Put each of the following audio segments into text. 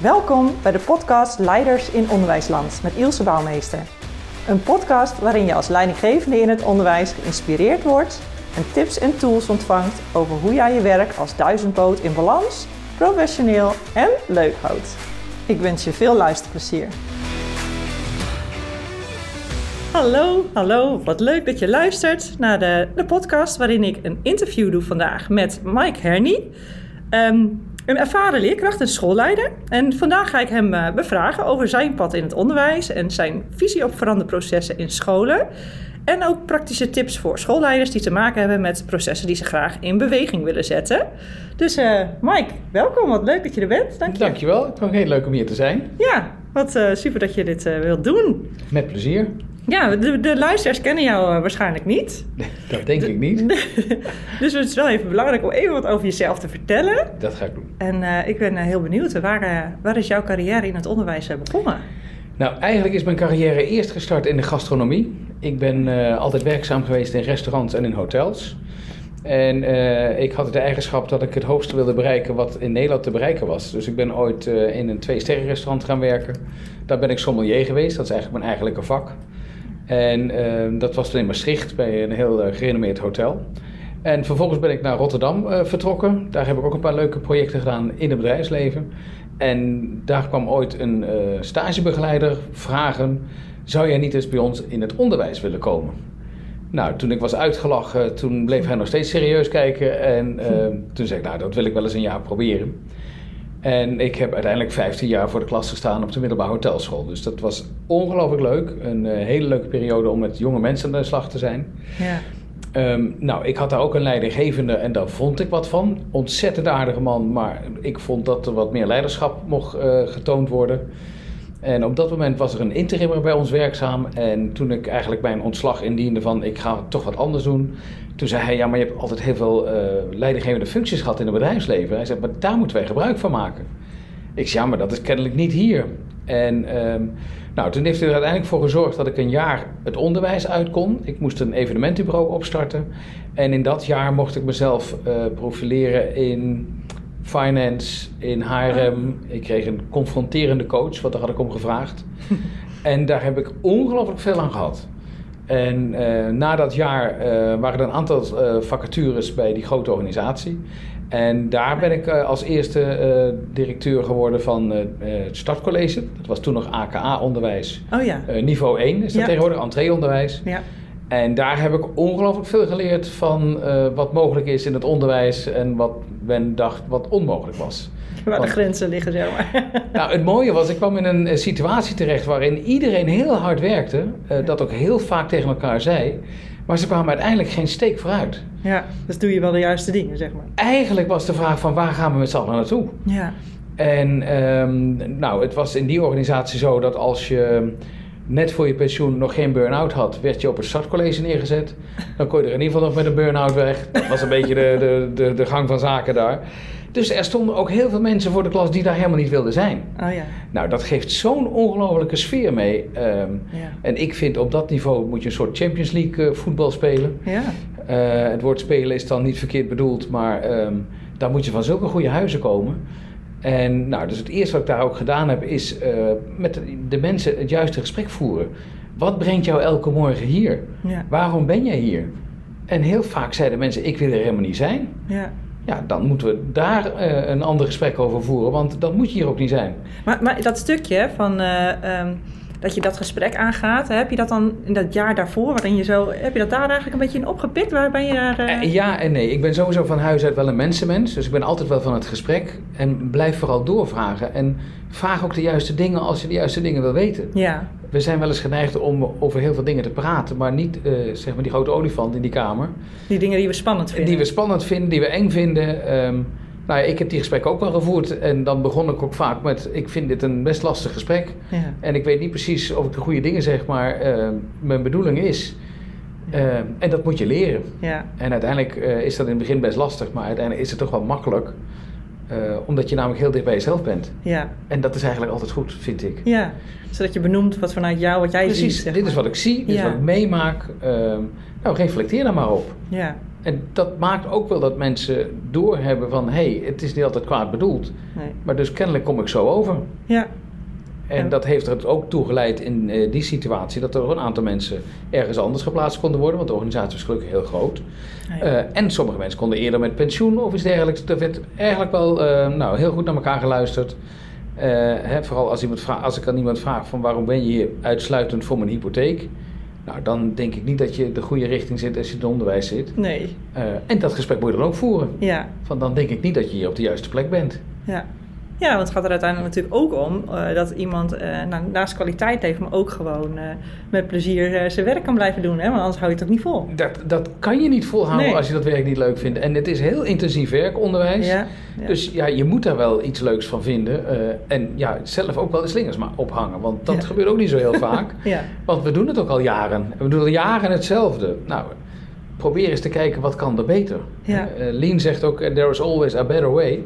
Welkom bij de podcast Leiders in Onderwijsland met Ilse Bouwmeester. Een podcast waarin je als leidinggevende in het onderwijs geïnspireerd wordt en tips en tools ontvangt over hoe jij je werk als duizendpoot in balans, professioneel en leuk houdt. Ik wens je veel luisterplezier. Hallo, hallo. Wat leuk dat je luistert naar de, de podcast waarin ik een interview doe vandaag met Mike Herney. Ehm, een ervaren leerkracht en schoolleider. En vandaag ga ik hem uh, bevragen over zijn pad in het onderwijs en zijn visie op veranderprocessen in scholen. En ook praktische tips voor schoolleiders die te maken hebben met processen die ze graag in beweging willen zetten. Dus uh, Mike, welkom. Wat leuk dat je er bent. Dank je. Dankjewel. Het was heel leuk om hier te zijn. Ja, wat uh, super dat je dit wilt doen. Met plezier. Ja, de, de luisteraars kennen jou uh, waarschijnlijk niet. Dat denk ik niet. dus het is wel even belangrijk om even wat over jezelf te vertellen. Dat ga ik doen. En uh, ik ben uh, heel benieuwd, waar, waar is jouw carrière in het onderwijs begonnen? Nou, eigenlijk is mijn carrière eerst gestart in de gastronomie. Ik ben altijd werkzaam geweest in restaurants en in hotels. En ik had de eigenschap dat ik het hoogste wilde bereiken wat in Nederland te bereiken was. Dus ik ben ooit in een twee-sterren restaurant gaan werken. Daar ben ik sommelier geweest, dat is eigenlijk mijn eigenlijke vak. En uh, dat was toen in Maastricht bij een heel uh, gerenommeerd hotel. En vervolgens ben ik naar Rotterdam uh, vertrokken. Daar heb ik ook een paar leuke projecten gedaan in het bedrijfsleven. En daar kwam ooit een stagebegeleider vragen: zou jij niet eens bij ons in het onderwijs willen komen? Nou, toen ik was uitgelachen, toen bleef hij nog steeds serieus kijken. En toen zei ik: Nou, dat wil ik wel eens een jaar proberen. En ik heb uiteindelijk 15 jaar voor de klas gestaan op de middelbare hotelschool. Dus dat was ongelooflijk leuk. Een uh, hele leuke periode om met jonge mensen aan de slag te zijn. Ja. Um, nou, ik had daar ook een leidinggevende en daar vond ik wat van. Ontzettend aardige man, maar ik vond dat er wat meer leiderschap mocht uh, getoond worden. En op dat moment was er een interimmer bij ons werkzaam. En toen ik eigenlijk mijn ontslag indiende van ik ga toch wat anders doen. Toen zei hij, ja, maar je hebt altijd heel veel uh, leidinggevende functies gehad in het bedrijfsleven. Hij zei, maar daar moeten wij gebruik van maken. Ik zei, ja, maar dat is kennelijk niet hier. En um, nou, toen heeft hij er uiteindelijk voor gezorgd dat ik een jaar het onderwijs uit kon. Ik moest een evenementenbureau opstarten. En in dat jaar mocht ik mezelf uh, profileren in finance, in HRM. Ik kreeg een confronterende coach, wat daar had ik om gevraagd. en daar heb ik ongelooflijk veel aan gehad. En uh, na dat jaar uh, waren er een aantal uh, vacatures bij die grote organisatie. En daar ben ik als eerste directeur geworden van het Startcollege. Dat was toen nog AKA-onderwijs. Oh ja. niveau 1 is dat ja. tegenwoordig, entreeonderwijs. Ja. En daar heb ik ongelooflijk veel geleerd van wat mogelijk is in het onderwijs en wat men dacht wat onmogelijk was. Waar de grenzen liggen, zeg maar. Nou, het mooie was, ik kwam in een situatie terecht waarin iedereen heel hard werkte. Uh, dat ook heel vaak tegen elkaar zei. Maar ze kwamen uiteindelijk geen steek vooruit. Ja, dus doe je wel de juiste dingen, zeg maar. Eigenlijk was de vraag van waar gaan we met z'n allen naartoe? Ja. En um, nou, het was in die organisatie zo dat als je net voor je pensioen nog geen burn-out had, werd je op een startcollege neergezet. Dan kon je er in ieder geval nog met een burn-out weg. Dat was een beetje de, de, de, de gang van zaken daar. Dus er stonden ook heel veel mensen voor de klas die daar helemaal niet wilden zijn. Oh ja. Nou, dat geeft zo'n ongelofelijke sfeer mee. Um, ja. En ik vind op dat niveau moet je een soort Champions League uh, voetbal spelen. Ja. Uh, het woord spelen is dan niet verkeerd bedoeld, maar um, daar moet je van zulke goede huizen komen. En nou, dus het eerste wat ik daar ook gedaan heb, is uh, met de, de mensen het juiste gesprek voeren. Wat brengt jou elke morgen hier? Ja. Waarom ben jij hier? En heel vaak zeiden mensen, ik wil er helemaal niet zijn. Ja ja, dan moeten we daar uh, een ander gesprek over voeren, want dat moet je hier ook niet zijn. Maar, maar dat stukje van uh, um, dat je dat gesprek aangaat, heb je dat dan in dat jaar daarvoor, waarin je zo, heb je dat daar eigenlijk een beetje in opgepikt? Waar ben je daar? Uh... Ja en nee. Ik ben sowieso van huis uit wel een mensenmens, dus ik ben altijd wel van het gesprek en blijf vooral doorvragen. En vraag ook de juiste dingen als je de juiste dingen wil weten. Ja. We zijn wel eens geneigd om over heel veel dingen te praten, maar niet uh, zeg maar die grote olifant in die kamer. Die dingen die we spannend vinden. Die we spannend vinden, die we eng vinden. Um, nou ja, ik heb die gesprekken ook wel gevoerd en dan begon ik ook vaak met: ik vind dit een best lastig gesprek. Ja. En ik weet niet precies of ik de goede dingen zeg, maar uh, mijn bedoeling is. Uh, en dat moet je leren. Ja. En uiteindelijk uh, is dat in het begin best lastig, maar uiteindelijk is het toch wel makkelijk. Uh, omdat je namelijk heel dicht bij jezelf bent. Ja. En dat is eigenlijk altijd goed, vind ik. Ja, zodat je benoemt wat vanuit jou, wat jij Precies, ziet. Precies, dit is wat ik zie, dit is wat ik meemaak. Uh, nou, reflecteer daar maar op. Ja. En dat maakt ook wel dat mensen doorhebben van... hé, hey, het is niet altijd kwaad bedoeld. Nee. Maar dus kennelijk kom ik zo over. Ja, En Ja. dat heeft er ook toe geleid in eh, die situatie... dat er een aantal mensen ergens anders geplaatst konden worden. Want de organisatie was gelukkig heel groot. ja. Eh, en sommige mensen konden eerder met pensioen of iets dergelijks. Er werd eigenlijk wel eh, nou, heel goed naar elkaar geluisterd. Hè, vooral als, iemand vraagt, als ik aan iemand vraag van waarom ben je hier uitsluitend voor mijn hypotheek... Nou, dan denk ik niet dat je de goede richting zit als je in het onderwijs zit. nee. Eh, en dat gesprek moet je dan ook voeren. Ja, Van dan denk ik niet dat je hier op de juiste plek bent. ja. Ja, want het gaat er uiteindelijk natuurlijk ook om eh, dat iemand eh, nou, naast kwaliteit heeft, maar ook gewoon eh, met plezier zijn werk kan blijven doen. Hè? Want anders hou je het toch niet vol. Dat, dat kan je niet volhouden Nee. als je dat werk niet leuk vindt. En het is heel intensief werk, onderwijs. Ja, ja. Dus ja, je moet daar wel iets leuks van vinden. en ja, zelf ook wel de slingers maar ophangen. Want dat Ja. gebeurt ook niet zo heel vaak. ja. Want we doen het ook al jaren. We doen al jaren hetzelfde. Nou, probeer eens te kijken wat kan er beter. Lean zegt ook, there is always a better way.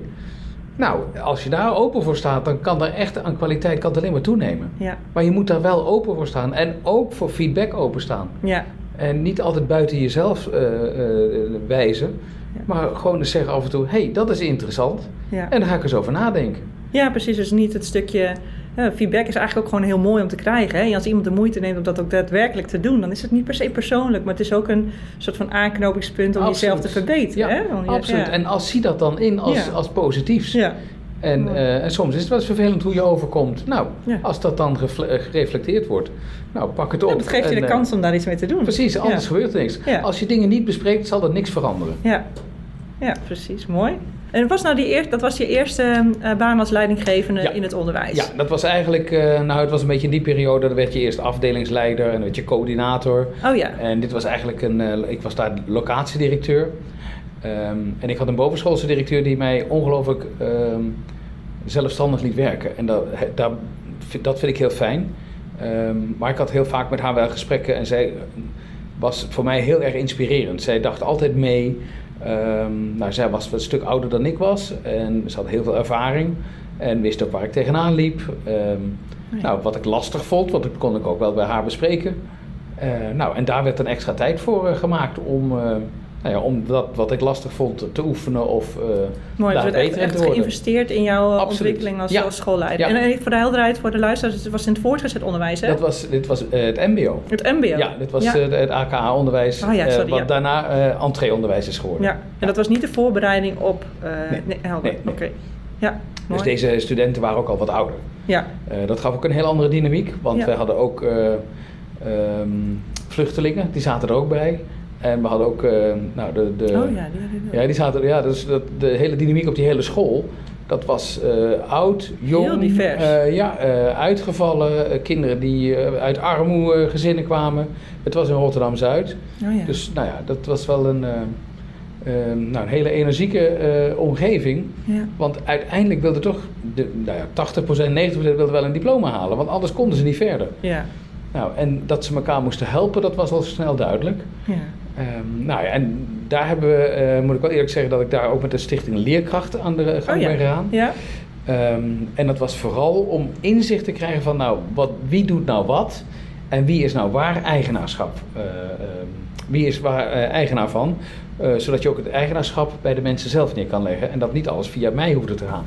Nou, als je daar open voor staat, dan kan er echt aan kwaliteit kan alleen maar toenemen. ja, Maar je moet daar wel open voor staan. En ook voor feedback openstaan. ja, En niet altijd buiten jezelf eh, eh, wijzen. Ja. Maar gewoon eens zeggen af en toe, hé, hey, dat is interessant. ja. En daar ga ik eens over nadenken. Ja, precies. Dus niet het stukje. Ja, feedback is eigenlijk ook gewoon heel mooi om te krijgen. Hè? En als iemand de moeite neemt om dat ook daadwerkelijk te doen, dan is het niet per se persoonlijk, maar het is ook een soort van aanknopingspunt om Absoluut. jezelf te verbeteren. Ja, hè? Want je- absoluut. Ja. En als zie dat dan in als, als positiefs. ja, En, eh, en soms is het wel eens vervelend hoe je overkomt. Nou, Ja. als dat dan eh, gereflecteerd wordt, nou pak het op. Ja, dat geeft je En, de eh, kans om daar iets mee te doen. Precies, anders Ja. gebeurt er niks. Als je dingen niet bespreekt, zal er niks veranderen. Ja. ja, precies. Mooi. En was nou die eer, dat was je eerste eh, baan als leidinggevende Ja. in het onderwijs? Ja, dat was eigenlijk, eh, nou het was een beetje in die periode, dan werd je eerst afdelingsleider en dan werd je coördinator. Oh ja. En dit was eigenlijk een, eh, ik was daar locatiedirecteur. Ehm, en ik had een bovenschoolse directeur die mij ongelooflijk ehm, zelfstandig liet werken. En dat, daar, dat vind ik heel fijn. Ehm, maar ik had heel vaak met haar wel gesprekken en zij was voor mij heel erg inspirerend. Zij dacht altijd mee. Ehm, nou, zij was een stuk ouder dan ik was en ze had heel veel ervaring en wist ook waar ik tegenaan liep. Ehm, ja. Nou, wat ik lastig vond, want dat kon ik ook wel bij haar bespreken. Eh, nou, en daar werd dan extra tijd voor eh, gemaakt om, eh, nou ja, om dat wat ik lastig vond te oefenen of eh, Mooi, daar dus werd echt, beter in echt te worden. geïnvesteerd in jouw Absoluut. ontwikkeling als, Ja. als schoolleider. Ja. En eh, voor de helderheid, voor de luisteraars, het was in het voortgezet onderwijs, hè? Dat was, dit was eh, het MBO. het MBO. Ja, dit was Ja. het AKA-onderwijs, Oh ja, eh, sorry, wat daarna eh entreeonderwijs is geworden. Ja, en dat was niet de voorbereiding op... Nee. nee, helder. Nee. Oké. Ja, Dus mooi. deze studenten waren ook al wat ouder. Ja, dat gaf ook een heel andere dynamiek, want we hadden ook eh, ehm, vluchtelingen, die zaten er ook bij. En we hadden ook eh, nou, de, de, oh ja, die hadden Ja, die zaten, ja, dus dat, de hele dynamiek op die hele school, dat was eh, oud, jong, Heel divers. eh, ja, uitgevallen, kinderen die uit armoe eh, gezinnen kwamen. Het was in Rotterdam-Zuid, Oh ja. dus nou ja, dat was wel een, nou, een hele energieke omgeving. ja. Want uiteindelijk wilde toch, de, nou ja, 80%, 90% wilde wel een diploma halen, want anders konden ze niet verder. Ja, Nou, en dat ze elkaar moesten helpen, dat was al snel duidelijk. ja. Ehm, nou ja, en daar hebben we, eh, moet ik wel eerlijk zeggen, dat ik daar ook met de stichting Leerkracht aan de gang Oh ja. ben gegaan. Ja, Ehm, en dat was vooral om inzicht te krijgen van, nou, wat, wie doet nou wat en wie is nou waar eigenaarschap? Eh, ehm, wie is waar eh, eigenaar van? Eh, zodat je ook het eigenaarschap bij de mensen zelf neer kan leggen en dat niet alles via mij hoefde te gaan.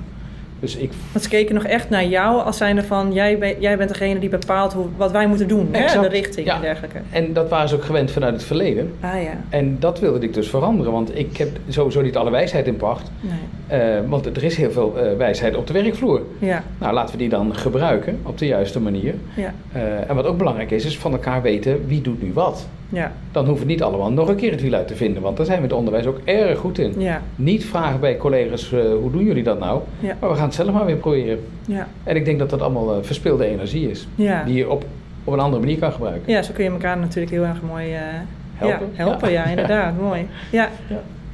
Dus ik want ze keken nog echt naar jou als zijnde van... jij, ben- jij bent degene die bepaalt hoe, wat wij moeten doen, hè? Exact. de richting Ja. en dergelijke. En dat waren ze ook gewend vanuit het verleden. Ah ja, En dat wilde ik dus veranderen, want ik heb sowieso niet alle wijsheid in pacht. nee. Eh, want er is heel veel eh, wijsheid op de werkvloer. Ja, Nou, laten we die dan gebruiken op de juiste manier. ja, Eh, en wat ook belangrijk is, is van elkaar weten wie doet nu wat. ja, Dan hoeven we niet allemaal nog een keer het wiel uit te vinden, want daar zijn we in het onderwijs ook erg goed in. ja, Niet vragen bij collega's, hoe doen jullie dat nou? ja, Maar we gaan het zelf maar weer proberen. ja, En ik denk dat dat allemaal eh, verspilde energie is, ja. die je op, op een andere manier kan gebruiken. Ja, zo kun je elkaar natuurlijk heel erg mooi eh, Helpen. Ja, helpen, ja, Ja. inderdaad. Mooi. Ja,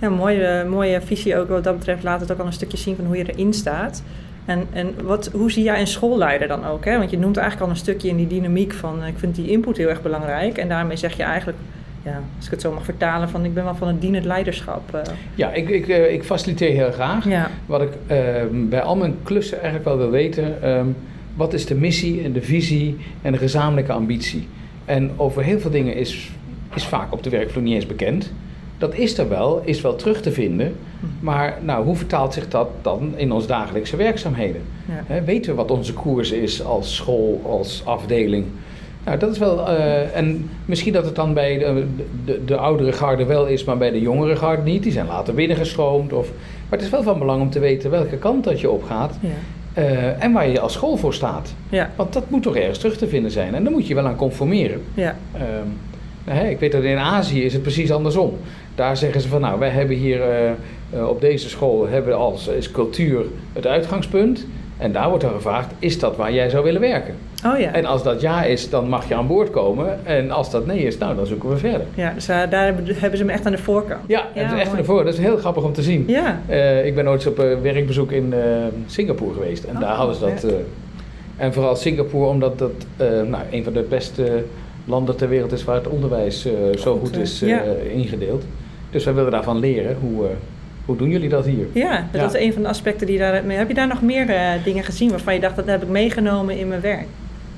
Ja. mooie, mooie visie ook wat dat betreft. Laat het ook al een stukje zien van hoe je erin staat. En, en wat, hoe zie jij een schoolleider dan ook? Hè? Want je noemt eigenlijk al een stukje in die dynamiek van... eh, ik vind die input heel erg belangrijk. En daarmee zeg je eigenlijk... Ja, als ik het zo mag vertalen, van ik ben wel van het dienend leiderschap. eh. Ja, ik, ik, eh, ik faciliteer heel graag. ja, Wat ik eh, bij al mijn klussen eigenlijk wel wil weten, ehm, wat is de missie en de visie en de gezamenlijke ambitie? En over heel veel dingen is, is vaak op de werkvloer niet eens bekend. dat is er wel, is wel terug te vinden. Maar nou, hoe vertaalt zich dat dan in onze dagelijkse werkzaamheden? Ja. Weten we wat onze koers is als school, als afdeling? Nou, dat is wel. eh, en misschien dat het dan bij de, de, de oudere garde wel is, maar bij de jongere garde niet. Die zijn later binnengestroomd. Of, maar het is wel van belang om te weten welke kant dat je opgaat. Ja. eh, en waar je als school voor staat. Ja. Want dat moet toch ergens terug te vinden zijn. En daar moet je wel aan conformeren. Ja. Ehm, nou, hè, ik weet dat in Azië is het precies andersom. Daar zeggen ze van nou, wij hebben hier eh, op deze school hebben als is cultuur het uitgangspunt. En daar wordt dan gevraagd, is dat waar jij zou willen werken? Oh ja. En als dat ja is, dan mag je aan boord komen. En als dat nee is, nou, dan zoeken we verder. Ja, dus eh, daar hebben, hebben ze hem echt aan de voorkant. Ja, dat is echt mooi. ervoor. Dat is heel grappig om te zien. Ja. Eh, ik ben ooit op eh, werkbezoek in Singapore geweest. En Oh, daar hadden ze dat. en vooral Singapore, omdat dat nou, een van de beste landen ter wereld is waar het onderwijs zo Goed, goed is ja. ingedeeld. Dus wij willen daarvan leren. Hoe, hoe doen jullie dat hier? Ja, dat Ja. is een van de aspecten die daar... Heb je daar nog meer dingen gezien waarvan je dacht, dat heb ik meegenomen in mijn werk?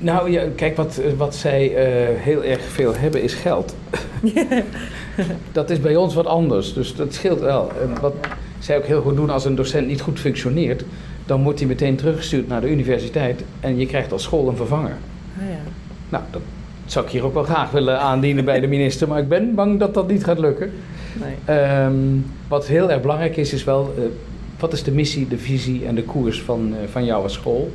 Nou, ja, kijk, wat, eh, wat zij eh, heel erg veel hebben is geld. dat is bij ons wat anders, dus dat scheelt wel. En wat zij ook heel goed doen als een docent niet goed functioneert, dan wordt hij meteen teruggestuurd naar de universiteit en je krijgt als school een vervanger. Oh ja. Nou, dat zou ik hier ook wel graag willen aandienen bij de minister, maar ik ben bang dat dat niet gaat lukken. Nee. Ehm, wat heel erg belangrijk is, is wel eh, wat is de missie, de visie en de koers van, eh, van jou als school?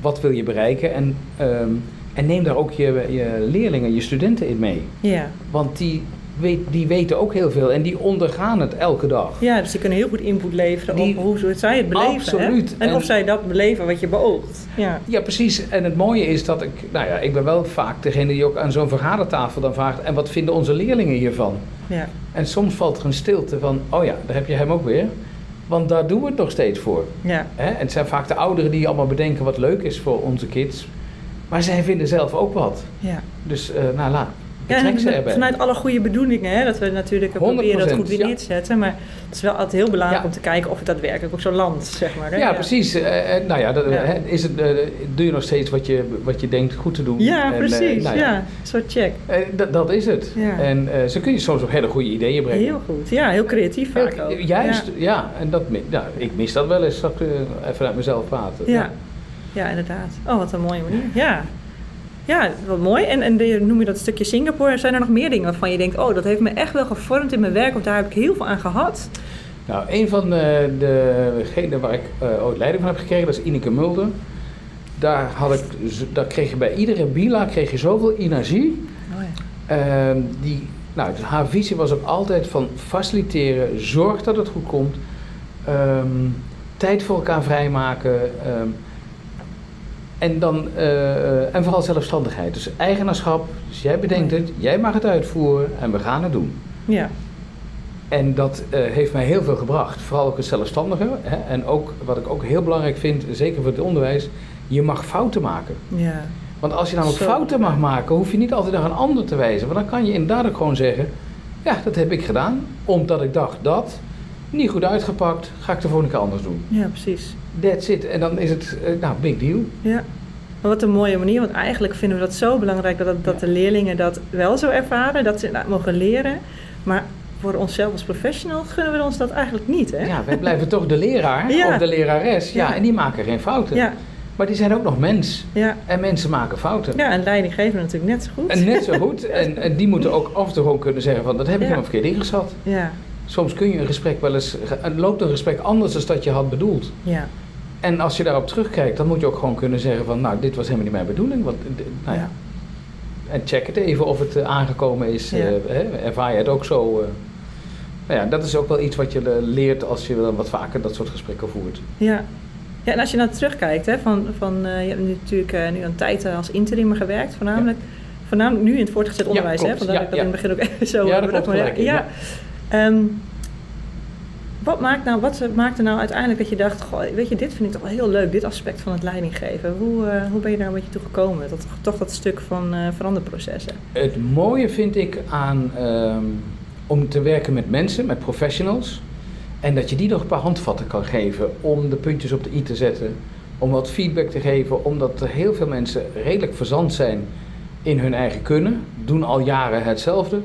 Wat wil je bereiken? En, ehm, en neem daar ook je, je leerlingen, je studenten in mee. Ja. Want die, weet, die weten ook heel veel en die ondergaan het elke dag. ja, dus die kunnen heel goed input leveren Die- op hoe zij het beleven. Absoluut. Hè? En, En- of zij dat beleven wat je beoogt. Ja. Ja, precies. En het mooie is dat ik, nou ja, ik ben wel vaak degene die ook aan zo'n vergadertafel dan vraagt, en wat vinden onze leerlingen hiervan? Ja. En soms valt er een stilte van, oh ja, daar heb je hem ook weer. Want daar doen we het nog steeds voor. Ja. Hè? En het zijn vaak de ouderen die allemaal bedenken wat leuk is voor onze kids. Maar zij vinden zelf ook wat. Ja. Dus uh, nou, laat, Ja, ze en erbij. vanuit alle goede bedoelingen, hè, dat we natuurlijk proberen dat 100%, goed weer ja. neer te zetten. Maar het is wel altijd heel belangrijk Ja. om te kijken of het daadwerkelijk ook zo landt, zeg maar. Hè? Ja, precies. Eh, eh, nou ja, dat, is het, eh, doe je nog steeds wat je, wat je denkt goed te doen. Ja, En, precies. nou ja. een soort check. Dat- dat is het. En zo kun je soms ook hele goede ideeën brengen. Heel goed. Ja, heel creatief vaak ook. Juist, Ja. ja. En dat, ja, ik mis dat wel eens, dat ik even uit mezelf praten. Ja. ja, inderdaad. Oh, wat een mooie manier. Ja. Ja, wat mooi. En, en de, noem je dat stukje Singapore. Zijn er nog meer dingen waarvan je denkt... oh, dat heeft me echt wel gevormd in mijn werk... of daar heb ik heel veel aan gehad? Nou, een van de, degenen waar ik eh, ooit leiding van heb gekregen, dat is Ineke Mulder. Daar, had ik, daar kreeg je bij iedere bila kreeg je zoveel energie. Oh ja. Die, nou, dus haar visie was ook altijd van faciliteren, zorg dat het goed komt. ehm, tijd voor elkaar vrijmaken. ehm, en, dan, eh, en vooral zelfstandigheid. Dus eigenaarschap. Dus jij bedenkt het, jij mag het uitvoeren en we gaan het doen. Ja. En dat eh, heeft mij heel veel gebracht. Vooral ook het zelfstandige. Hè? En ook wat ik ook heel belangrijk vind, zeker voor het onderwijs, je mag fouten maken. Ja. Want als je namelijk Zo. fouten mag maken, hoef je niet altijd naar een ander te wijzen. Want dan kan je inderdaad ook gewoon zeggen, ja, dat heb ik gedaan. Omdat ik dacht dat, niet goed uitgepakt, ga ik de volgende keer anders doen. Ja, precies. That's it. En dan is het, eh, nou, big deal. Ja. Maar wat een mooie manier, want eigenlijk vinden we dat zo belangrijk dat, dat, dat de leerlingen dat wel zo ervaren, dat ze dat mogen leren. Maar voor onszelf als professional gunnen we ons dat eigenlijk niet, hè? Ja, wij blijven toch de leraar Ja. of de lerares. Ja, Ja. en die maken geen fouten. ja, Maar die zijn ook nog mens. ja. En mensen maken fouten. Ja, en leidinggever natuurlijk net zo goed. En net zo goed. En, en die moeten ook af en toe gewoon kunnen zeggen van, dat heb ik helemaal verkeerd ingezet. Ja, Soms kun je een gesprek wel eens, loopt een gesprek anders dan dat je had bedoeld. ja, En als je daarop terugkijkt, dan moet je ook gewoon kunnen zeggen van, nou, dit was helemaal niet mijn bedoeling. Want, eh, nou ja. En check het even of het eh, aangekomen is. Ja. eh, hè, ervaar je het ook zo? eh. nou ja, dat is ook wel iets wat je leert als je wat vaker dat soort gesprekken voert. Ja. Ja, en als je nou terugkijkt, hè, van, van, je hebt natuurlijk nu een tijd als interimmer gewerkt, voornamelijk, voornamelijk nu in het voortgezet Ja, onderwijs, hè, vandaar dat ik dat in het begin ook zo Ja, gelijk in, ja. Ehm, wat, maakt nou, wat maakte nou uiteindelijk dat je dacht, goh, weet je, dit vind ik toch wel heel leuk, dit aspect van het leidinggeven. Hoe, eh, hoe ben je daar een beetje toe gekomen? Toch dat stuk van eh veranderprocessen. Het mooie vind ik aan ehm, om te werken met mensen, met professionals. En dat je die nog een paar handvatten kan geven om de puntjes op de i te zetten. Om wat feedback te geven, omdat er heel veel mensen redelijk verzand zijn in hun eigen kunnen. Doen al jaren hetzelfde.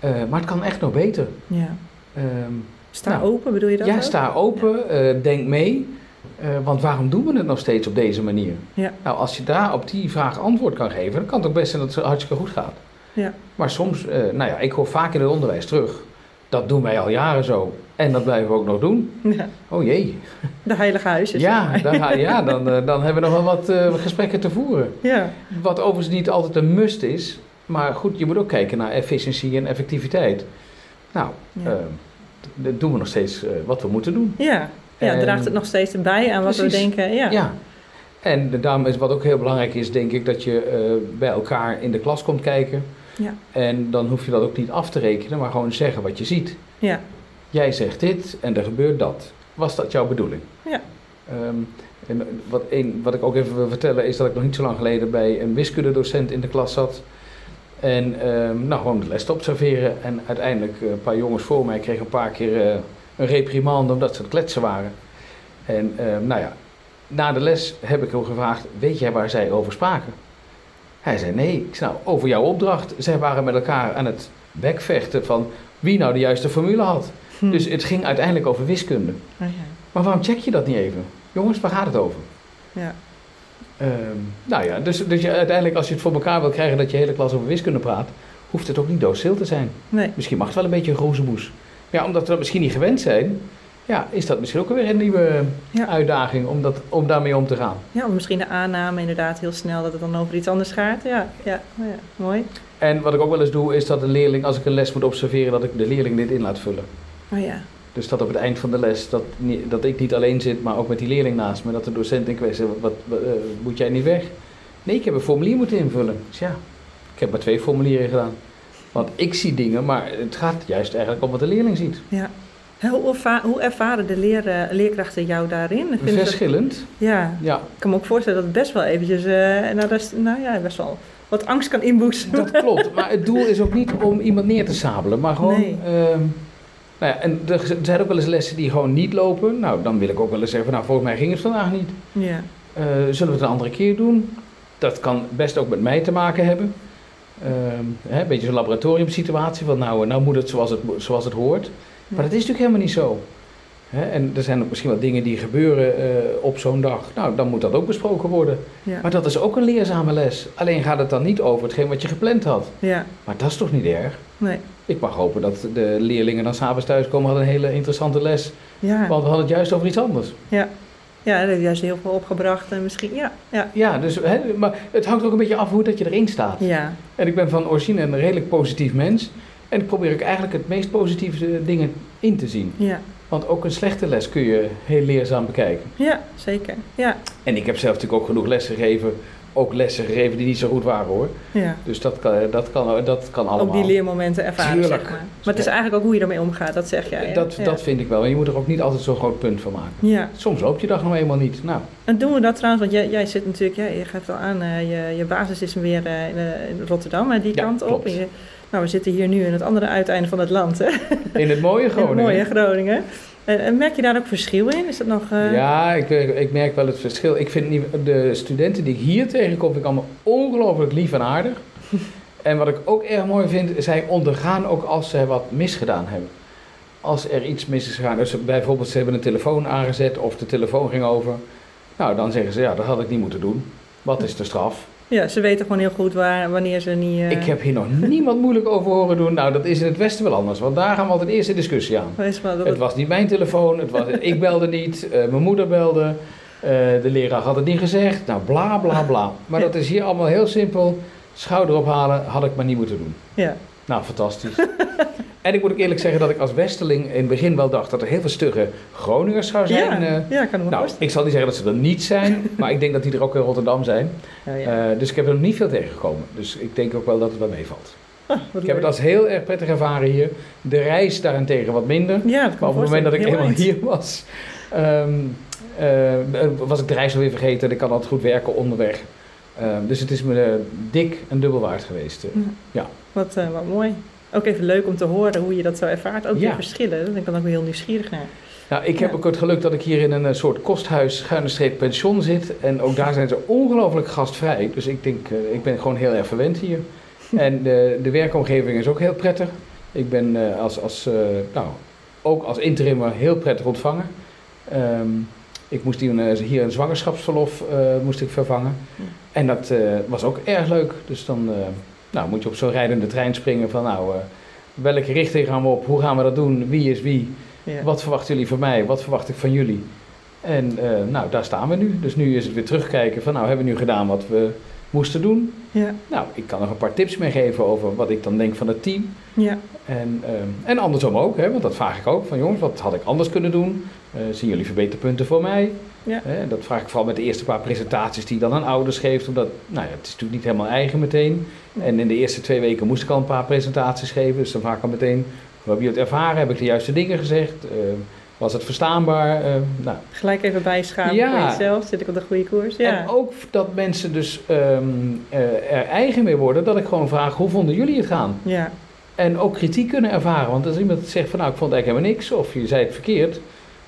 Eh, maar het kan echt nog beter. Ja. Ehm, Sta Nou, open, bedoel je dat ja, ook? sta open, eh, denk mee. Eh, want waarom doen we het nog steeds op deze manier? Ja. Nou, als je daar op die vraag antwoord kan geven, dan kan het ook best zijn dat het hartstikke goed gaat. Ja. Maar soms, nou ja, ik hoor vaak in het onderwijs terug. Dat doen wij al jaren zo. En dat blijven we ook nog doen. Ja. Oh jee. De heilige huisjes. Ja, ga- ja dan, dan hebben we nog wel wat gesprekken te voeren. Ja. Wat overigens niet altijd een must is. Maar goed, je moet ook kijken naar efficiëntie en effectiviteit. Nou, Ja. eh, dat doen we nog steeds eh, wat we moeten doen. Ja. Ja, En- draagt het nog steeds bij aan wat we denken. Ja. Ja. En daarom is wat ook heel belangrijk is, denk ik, dat je eh, bij elkaar in de klas komt kijken. Ja. En dan hoef je dat ook niet af te rekenen, maar gewoon zeggen wat je ziet. Ja. Jij zegt dit en er gebeurt dat. Was dat jouw bedoeling? Ja. Ehm, en wat, een, wat ik ook even wil vertellen is dat ik nog niet zo lang geleden bij een wiskundedocent in de klas zat. En ehm, nou, gewoon de les te observeren. En uiteindelijk eh, een paar jongens voor mij kregen een paar keer eh, een reprimande omdat ze het kletsen waren. En ehm, nou ja, na de les heb ik hem gevraagd, weet jij waar zij over spraken? Hij zei nee. Ik zei nou, over jouw opdracht. Zij waren met elkaar aan het bekvechten van wie nou de juiste formule had. Hm. Dus het ging uiteindelijk over wiskunde. Oh, ja. Maar waarom check je dat niet even? Jongens, waar gaat het over? Ja. Ehm, nou ja, dus, dus je, uiteindelijk als je het voor elkaar wil krijgen dat je hele klas over wiskunde praat, hoeft het ook niet doodstil te zijn. Nee. Misschien mag het wel een beetje een rozenmoes. Ja, omdat we dat misschien niet gewend zijn, ja, is dat misschien ook weer een nieuwe Ja. uitdaging om, dat, om daarmee om te gaan. ja, of misschien de aanname inderdaad heel snel dat het dan over iets anders gaat. Ja, ja, oh ja. mooi. En wat ik ook wel eens doe, is dat een leerling, als ik een les moet observeren, dat ik de leerling dit in laat vullen. Oh ja, Dus dat op het eind van de les, dat, dat ik niet alleen zit, maar ook met die leerling naast me. Dat de docent in kwestie zegt, wat, wat, eh, moet jij niet weg? Nee, ik heb een formulier moeten invullen. Dus ja, ik heb maar twee formulieren gedaan. Want ik zie dingen, maar het gaat juist eigenlijk om wat de leerling ziet. ja. Hoe, erva- hoe ervaren de leer, eh, leerkrachten jou daarin? Verschillend, ja, ja. ik kan me ook voorstellen dat het best wel eventjes, nou, dat is, nou ja, best wel wat angst kan inboezemen. Dat klopt, maar het doel is ook niet om iemand neer te sabelen, maar gewoon... Nee. ehm, nou ja, en er zijn ook wel eens lessen die gewoon niet lopen. Nou, dan wil ik ook wel eens zeggen, nou, volgens mij ging het vandaag niet. Ja, Eh, zullen we het een andere keer doen? Dat kan best ook met mij te maken hebben. Ehm, hè, een beetje zo'n laboratoriumsituatie, van nou, nou moet het zoals het, zoals het hoort. Maar dat is natuurlijk helemaal niet zo. Hè, en er zijn ook misschien wel dingen die gebeuren eh, op zo'n dag. Nou, dan moet dat ook besproken worden. ja, Maar dat is ook een leerzame les. Alleen gaat het dan niet over hetgeen wat je gepland had. ja, Maar dat is toch niet erg? nee, Ik mag hopen dat de leerlingen dan s'avonds thuiskomen hadden een hele interessante les. ja, Want we hadden het juist over iets anders. ja. Ja, dat heeft juist heel veel opgebracht en misschien, ja, ja, Ja, dus, hè, maar het hangt ook een beetje af hoe dat je erin staat. ja, En ik ben van origine een redelijk positief mens. En ik probeer ook eigenlijk het meest positieve dingen in te zien. ja, Want ook een slechte les kun je heel leerzaam bekijken. ja, zeker, ja, En ik heb zelf natuurlijk ook genoeg lessen gegeven. Ook lessen gegeven die niet zo goed waren hoor. ja. Dus dat kan, dat kan, dat kan allemaal. Ook die leermomenten ervaren, Tuurlijk. zeg maar. Maar het is eigenlijk ook hoe je ermee omgaat, dat zeg jij. hè? dat, ja. dat vind ik wel. En je moet er ook niet altijd zo'n groot punt van maken. Ja, Soms loopt je dag nog eenmaal niet. Nou, en doen we dat trouwens, want jij, jij zit natuurlijk, ja, je geeft al aan, eh, je, je basis is weer eh, in, eh, in Rotterdam, hè, die Ja, kant op. je- nou, we zitten hier nu in het andere uiteinde van het land, hè? in het mooie In Groningen. het mooie Groningen. En, en merk je daar ook verschil in? Is dat nog... eh, Ja, ik, ik merk wel het verschil. Ik vind niet, de studenten die ik hier tegenkom, vind ik allemaal ongelooflijk lief en aardig. en wat ik ook erg mooi vind, zij ondergaan ook als ze wat misgedaan hebben. Als er iets mis is gegaan, dus bijvoorbeeld ze hebben een telefoon aangezet of de telefoon ging over. Nou, dan zeggen ze, ja, dat had ik niet moeten doen. Wat is de straf? Ja, ze weten gewoon heel goed waar, wanneer ze niet... eh, Ik heb hier nog niemand moeilijk over horen doen. Nou, dat is in het Westen wel anders, want daar gaan we altijd eerst de discussie aan. Wees maar dat Het was niet mijn telefoon, het was, ik belde niet, eh, mijn moeder belde, eh, de leraar had het niet gezegd. Nou, bla bla bla. Maar dat is hier allemaal heel simpel. Schouder ophalen had ik maar niet moeten doen. Ja, Nou, fantastisch. en ik moet ook eerlijk zeggen dat ik als Westeling in het begin wel dacht dat er heel veel stugge Groningers zou zijn. ja, eh. ja, kan me nou, ik zal niet zeggen dat ze er niet zijn, maar ik denk dat die er ook in Rotterdam zijn. Ja, ja. Eh, dus ik heb er nog niet veel tegengekomen. Dus ik denk ook wel dat het wel meevalt. Ah, Ik heb het als heel erg prettig ervaren hier. De reis daarentegen wat minder. Ja, Maar op het moment dat ik eind. hier was, ehm, eh, was ik de reis alweer vergeten. en Ik kan altijd goed werken onderweg. Ehm, dus het is me dik en dubbel waard geweest. Ja. Wat, eh, wat mooi. Ook even leuk om te horen hoe je dat zo ervaart. Ook Ja. die verschillen. Daar ben ik dan ook weer heel nieuwsgierig naar. Nou, ik heb Ja. ook het geluk dat ik hier in een eh, soort kosthuis, schuine streep pension zit. En ook daar zijn ze ongelooflijk gastvrij. Dus ik denk, eh, ik ben gewoon heel erg verwend hier. En de, de werkomgeving is ook heel prettig. Ik ben als, als, nou, ook als interimmer heel prettig ontvangen. Ehm, ik moest hier een, hier een zwangerschapsverlof moest ik vervangen. Ja. En dat was ook erg leuk. Dus dan nou, moet je op zo'n rijdende trein springen van nou, eh, welke richting gaan we op? Hoe gaan we dat doen? Wie is wie? Ja. Wat verwachten jullie van mij? Wat verwacht ik van jullie? En eh, nou, daar staan we nu. Dus nu is het weer terugkijken van nou, hebben we nu gedaan wat we moesten doen? Ja. Nou, ik kan nog een paar tips meegeven over wat ik dan denk van het team. Ja. En, ehm, en andersom ook, hè, want dat vraag ik ook. Van jongens, wat had ik anders kunnen doen? Eh, zien jullie verbeterpunten voor mij? Ja. Hè, dat vraag ik vooral met de eerste paar presentaties die je dan aan ouders geeft. Omdat, nou ja, het is natuurlijk niet helemaal eigen meteen. En in de eerste twee weken moest ik al een paar presentaties geven. Dus dan vraag ik al meteen, hoe heb je het ervaren? Heb ik de juiste dingen gezegd? Eh, was het verstaanbaar? Eh, nou, Gelijk even bijschaven Ja. voor jezelf. Zit ik op de goede koers? Ja. En ook dat mensen dus ehm, eh, er eigen mee worden. Dat ik gewoon vraag, hoe vonden jullie het gaan? Ja. En ook kritiek kunnen ervaren. Want als iemand zegt van nou, ik vond eigenlijk helemaal niks. Of je zei het verkeerd.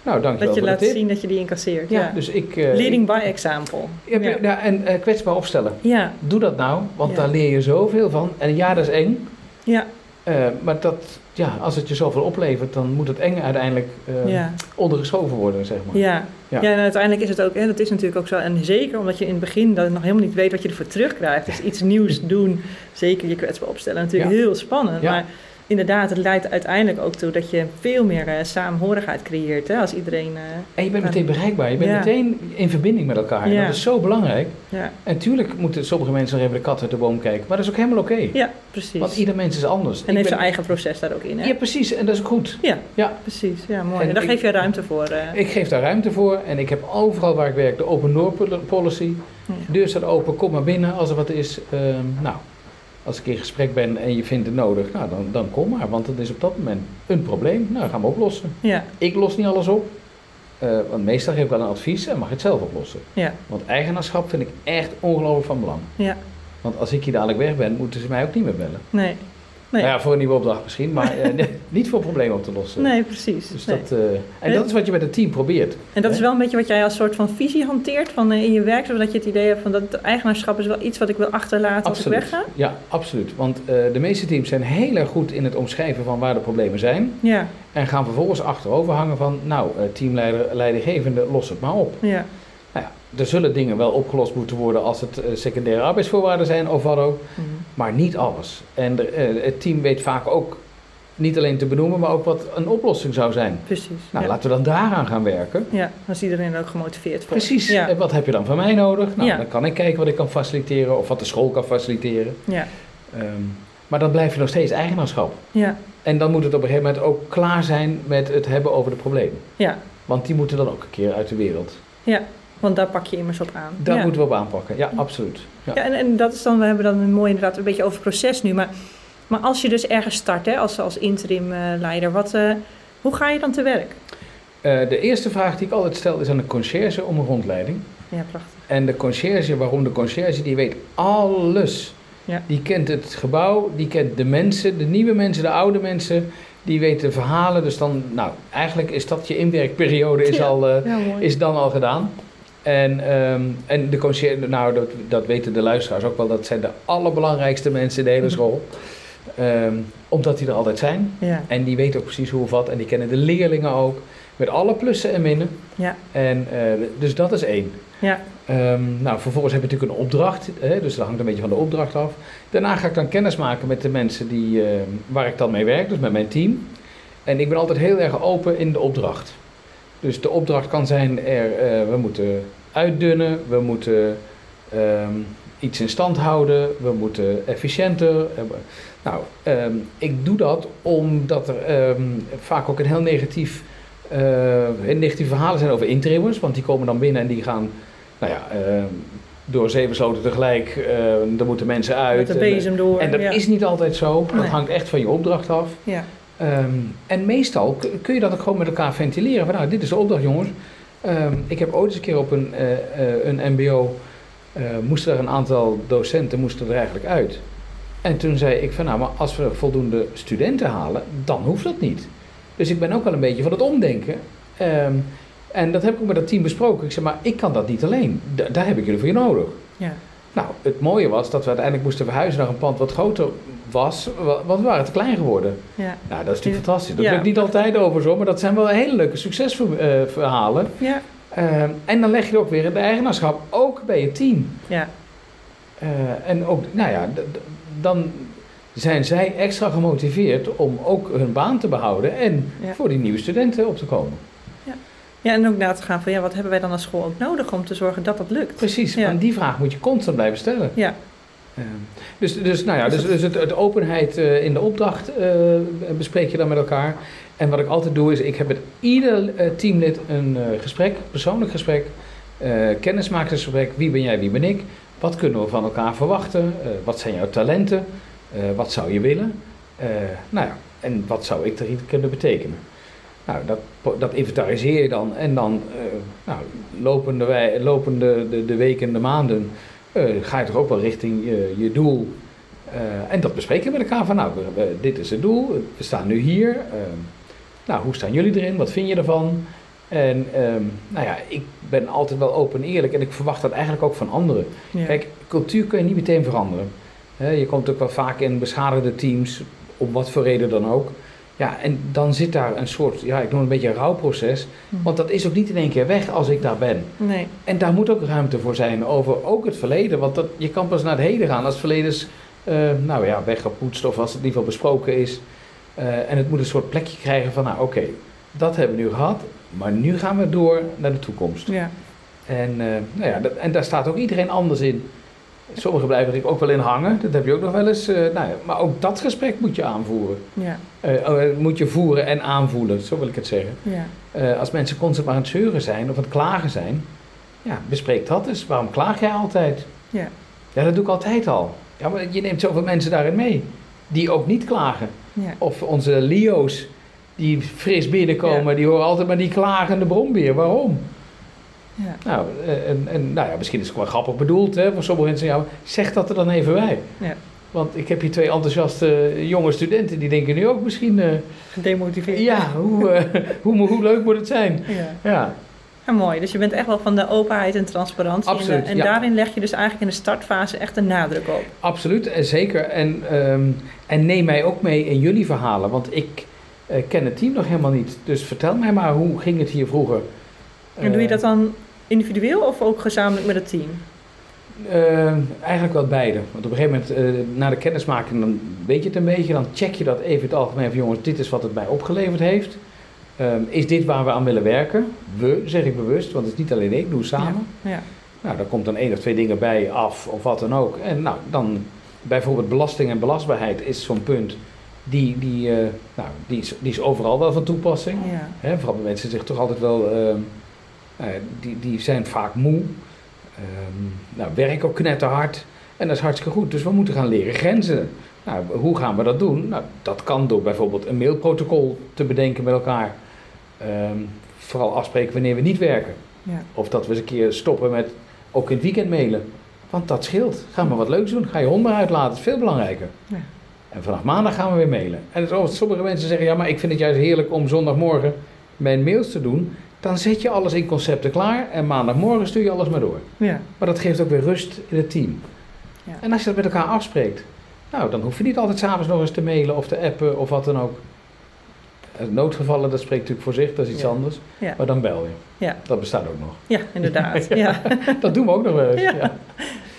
Nou, dankjewel Dat je laat zien dat je die incasseert. Ja, Ja. dus ik... eh, Leading by example. ja, Ja. ja, en kwetsbaar opstellen. Ja. Doe dat nou, want daar leer je zoveel van. En ja, dat is eng. Ja. Eh, maar dat, ja, als het je zoveel oplevert, dan moet het eng uiteindelijk eh, Ja. ondergeschoven worden, zeg maar. Ja. Ja. Ja. en uiteindelijk is het ook, hè, dat is natuurlijk ook zo. En zeker omdat je in het begin dat nog helemaal niet weet wat je ervoor terugkrijgt. Dus iets nieuws doen, zeker je kwetsbaar opstellen, natuurlijk Ja. heel spannend. Ja. Maar inderdaad, het leidt uiteindelijk ook toe dat je veel meer eh, samenhorigheid creëert. Hè, als iedereen. eh, En je bent meteen bereikbaar. Je bent Ja. meteen in verbinding met elkaar. Ja. Dat is zo belangrijk. ja. En tuurlijk moeten sommige mensen nog even de kat uit de boom kijken. Maar dat is ook helemaal oké. ja, precies. Want ieder mens is anders. en Ik heeft ben- zijn eigen proces daar ook in. Hè? Ja, precies. En dat is ook goed. Ja, Ja. precies. Ja, mooi. En En daar ik- geef je ruimte voor. eh. Ik geef daar ruimte voor. En ik heb overal waar ik werk de open door pol- policy. Ja. Deur staat open, kom maar binnen als er wat is. Ehm, nou, als ik in gesprek ben en je vindt het nodig, nou, dan, dan kom maar. Want het is op dat moment een probleem. Nou, gaan we oplossen. ja, Ik los niet alles op. eh, want meestal geef ik wel een advies en mag het zelf oplossen. ja, Want eigenaarschap vind ik echt ongelooflijk van belang. ja. Want als ik hier dadelijk weg ben, moeten ze mij ook niet meer bellen. Nee. Nee. Nou ja, voor een nieuwe opdracht misschien, maar eh, nee, niet voor problemen op te lossen. Nee, precies. Dus Nee. dat, eh, en dat is wat je met het team probeert. En dat is wel een beetje wat jij als soort van visie hanteert van, eh, in je werk, zodat je het idee hebt van dat eigenaarschap is wel iets wat ik wil achterlaten als ik wegga. Ja, absoluut. Want de meeste teams zijn heel erg goed in het omschrijven van waar de problemen zijn. Ja, En gaan vervolgens achterover hangen van, nou, teamleider, leidinggevende, los het maar op. ja, er zullen dingen wel opgelost moeten worden als het eh, secundaire arbeidsvoorwaarden zijn of wat ook. Mhm. Maar niet alles. En de, eh, het team weet vaak ook niet alleen te benoemen, maar ook wat een oplossing zou zijn. precies. Nou, ja. laten we dan daaraan gaan werken. ja, dan is iedereen er ook gemotiveerd voor. Precies. Ja, En wat heb je dan van mij nodig? Nou, Ja. dan kan ik kijken wat ik kan faciliteren of wat de school kan faciliteren. ja, Ehm, maar dan blijf je nog steeds eigenaarschap. ja, En dan moet het op een gegeven moment ook klaar zijn met het hebben over de problemen. ja, Want die moeten dan ook een keer uit de wereld. ja. Want daar pak je immers op aan. Daar ja. moeten we op aanpakken. Ja, absoluut. Ja. Ja, en, en dat is dan, we hebben dan een mooi inderdaad een beetje over proces nu. Maar, maar als je dus ergens start, hè, als, als interim eh, leider, wat, eh, hoe ga je dan te werk? Eh, de eerste vraag die ik altijd stel is aan de conciërge om een rondleiding. Ja, prachtig. En de conciërge, waarom de conciërge, die weet alles. Ja. Die kent het gebouw, die kent de mensen, de nieuwe mensen, de oude mensen. Die weet de verhalen. Dus dan, nou, eigenlijk is dat je inwerkperiode is, Ja. al, Ja, is dan al gedaan. En, ehm, en de conciërge, nou, dat, dat weten de luisteraars ook wel, dat zijn de allerbelangrijkste mensen in de hele Mhm. school. Ehm, omdat die er altijd zijn. Ja, En die weten ook precies hoe of wat. En die kennen de leerlingen ook. Met alle plussen en minnen. ja, En, eh, dus dat is één. ja, Ehm, nou, vervolgens heb je natuurlijk een opdracht. Hè, dus dat hangt een beetje van de opdracht af. Daarna ga ik dan kennis maken met de mensen die, waar ik dan mee werk. Dus met mijn team. En ik ben altijd heel erg open in de opdracht. Dus de opdracht kan zijn, er, eh, we moeten uitdunnen. We moeten ehm, iets in stand houden. We moeten efficiënter. eh, nou, ehm, ik doe dat omdat er ehm, vaak ook een heel negatief, heel negatieve verhalen zijn over interimmers. Want die komen dan binnen en die gaan, nou ja, door zeven sloten tegelijk. eh, er moeten mensen uit. met de En, bezem door. en dat ja. is niet altijd zo. Dat Nee. hangt echt van je opdracht af. Ja, Ehm, en meestal kun je dat ook gewoon met elkaar ventileren. Van, nou, dit is de opdracht, jongens. Ehm, ik heb ooit eens een keer op een, eh, eh, een MBO. eh, moesten er een aantal docenten moesten er eigenlijk uit. En toen zei ik van nou, maar als we voldoende studenten halen, dan hoeft dat niet. Dus ik ben ook wel een beetje van het omdenken. Ehm, en dat heb ik ook met dat team besproken. Ik zei, maar ik kan dat niet alleen. Da- daar heb ik jullie voor je nodig. ja, Nou, het mooie was dat we uiteindelijk moesten verhuizen naar een pand wat groter was, wa- want we waren te klein geworden. Ja. Nou, dat is natuurlijk fantastisch. Dat Ja. lukt niet altijd over zo, maar dat zijn wel hele leuke succesverhalen. Ja. Ehm, en dan leg je ook weer de eigenaarschap ook bij je team. Ja. Eh, en ook, nou ja, dan zijn zij extra gemotiveerd om ook hun baan te behouden en Ja. voor die nieuwe studenten op te komen. Ja, en ook na te gaan van ja, wat hebben wij dan als school ook nodig om te zorgen dat dat lukt? Precies, Ja. en die vraag moet je constant blijven stellen. Ja, Ehm, dus, dus, nou ja, dus, dus het, het openheid eh, in de opdracht eh, bespreek je dan met elkaar. En wat ik altijd doe is, ik heb met ieder eh, teamlid een gesprek, persoonlijk gesprek, kennismakersgesprek. Wie ben jij, wie ben ik? Wat kunnen we van elkaar verwachten? Wat zijn jouw talenten? Wat zou je willen? Nou ja, en wat zou ik erin kunnen betekenen? Nou, dat, dat inventariseer je dan en dan eh, nou, lopende, wij, lopende de, de weken en de maanden eh, ga je toch ook wel richting je, je doel. Eh, en dat bespreken we met elkaar van, nou, dit is het doel, we staan nu hier. Ehm, nou, hoe staan jullie erin? Wat vind je ervan? En ehm, nou ja, ik ben altijd wel open en eerlijk en ik verwacht dat eigenlijk ook van anderen. ja. Kijk, cultuur kun je niet meteen veranderen. Je komt ook wel vaak in beschadigde teams, om wat voor reden dan ook. Ja, en dan zit daar een soort, ja, ik noem het een beetje een rouwproces. Hm. Want dat is ook niet in één keer weg als ik daar ben. Nee, En daar moet ook ruimte voor zijn over ook het verleden. Want dat, je kan pas naar het heden gaan als het verleden is eh, nou ja, weggepoetst of als het in ieder geval besproken is. Eh, en het moet een soort plekje krijgen van, nou oké, dat hebben we nu gehad. Maar nu gaan we door naar de toekomst. ja. En, eh, nou ja, dat, en daar staat ook iedereen anders in. Sommigen blijven er ook wel in hangen. Dat heb je ook nog wel eens. eh, nou ja, maar ook dat gesprek moet je aanvoeren. Ja, Eh, oh, moet je voeren en aanvoelen, zo wil ik het zeggen. ja, Eh, als mensen constant maar aan het zeuren zijn of aan het klagen zijn, ja, bespreek dat eens. Waarom klaag jij altijd? ja, Ja, dat doe ik altijd al. Ja, maar je neemt zoveel mensen daarin mee, die ook niet klagen. ja. Of onze Leo's, die fris binnenkomen, die horen altijd maar die klagende brombeer. Waarom? Ja. Nou, eh, en, en, nou ja, misschien is het wel grappig bedoeld hè, voor sommige mensen. Ja, zeg dat er dan even bij. Ja. Want ik heb hier twee enthousiaste jonge studenten, die denken nu ook misschien... eh, Gedemotiveerd. ja, hoe, eh, hoe, hoe leuk moet het zijn? ja. Ja, Ja, mooi. Dus je bent echt wel van de openheid en transparantie. Absoluut, en en ja. daarin leg je dus eigenlijk in de startfase echt een nadruk op. absoluut en zeker. En, ehm, en neem mij ook mee in jullie verhalen, want ik eh, ken het team nog helemaal niet. Dus vertel mij maar, hoe ging het hier vroeger? En doe je Eh, dat dan individueel of ook gezamenlijk met het team? Eh, eigenlijk wel beide. Want op een gegeven moment, eh, na de kennismaking, dan weet je het een beetje. Dan check je dat even in het algemeen van jongens, dit is wat het mij opgeleverd heeft. Ehm, is dit waar we aan willen werken? We, zeg ik bewust, want het is niet alleen ik, doe het samen. Ja, Nou, daar komt dan één of twee dingen bij af of wat dan ook. En nou, dan bijvoorbeeld belasting en belastbaarheid is zo'n punt. Die, die, eh, nou, die, is, die is overal wel van toepassing. ja, Hè, vooral bij mensen zich toch altijd wel, ehm, die, die zijn vaak moe. Ehm nou, werk ook knetterhard. En dat is hartstikke goed. Dus we moeten gaan leren grenzen. Nou, hoe gaan we dat doen? Nou, dat kan door bijvoorbeeld een mailprotocol te bedenken met elkaar. Ehm, vooral afspreken wanneer we niet werken. ja. Of dat we eens een keer stoppen met ook in het weekend mailen. Want dat scheelt. Ga maar wat leuks doen. Ga je hond maar uitlaten. Dat is veel belangrijker. Ja. En vanaf maandag gaan we weer mailen. En sommige mensen zeggen, ja, maar ik vind het juist heerlijk om zondagmorgen mijn mails te doen. Dan zet je alles in concepten klaar en maandagmorgen stuur je alles maar door. ja. Maar dat geeft ook weer rust in het team. Ja. En als je dat met elkaar afspreekt, nou, dan hoef je niet altijd s'avonds nog eens te mailen of te appen of wat dan ook. Noodgevallen, dat spreekt natuurlijk voor zich, dat is iets Ja. anders. Ja. Maar dan bel je. Ja. Dat bestaat ook nog. Ja, inderdaad. ja. Dat doen we ook nog wel eens. Ja.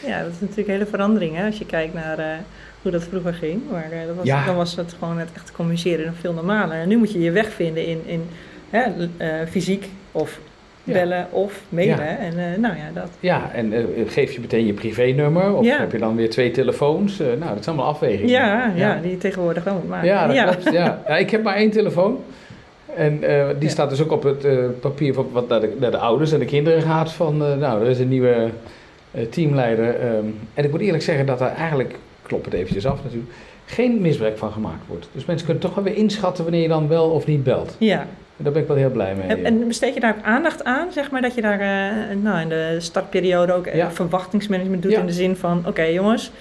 Ja. dat is natuurlijk een hele verandering hè, als je kijkt naar eh, hoe dat vroeger ging. Maar eh, dat was, dan was het gewoon het echt communiceren nog veel normaler. En nu moet je je weg vinden in, in hè, eh, fysiek of Ja. bellen of mailen. Ja. En eh, nou ja, dat. Ja, en eh, geef je meteen je privénummer of Ja. heb je dan weer twee telefoons? Nou, dat zijn allemaal afwegingen. Ja, ja, die je tegenwoordig wel moet maken. Ja, dat klopt. Ja. ja, ik heb maar één telefoon. En die staat dus ook op het papier van wat naar de, naar de ouders en de kinderen gaat. Van, nou, er is een nieuwe teamleider. ehm. en ik moet eerlijk zeggen dat daar eigenlijk, klopt het eventjes af natuurlijk, geen misbruik van gemaakt wordt. Dus mensen kunnen toch wel weer inschatten wanneer je dan wel of niet belt. Ja, daar ben ik wel heel blij mee. en, en besteed je daar ook aandacht aan, zeg maar, dat je daar eh, nou, in de startperiode ook eh, Ja. verwachtingsmanagement doet Ja. in de zin van, oké jongens,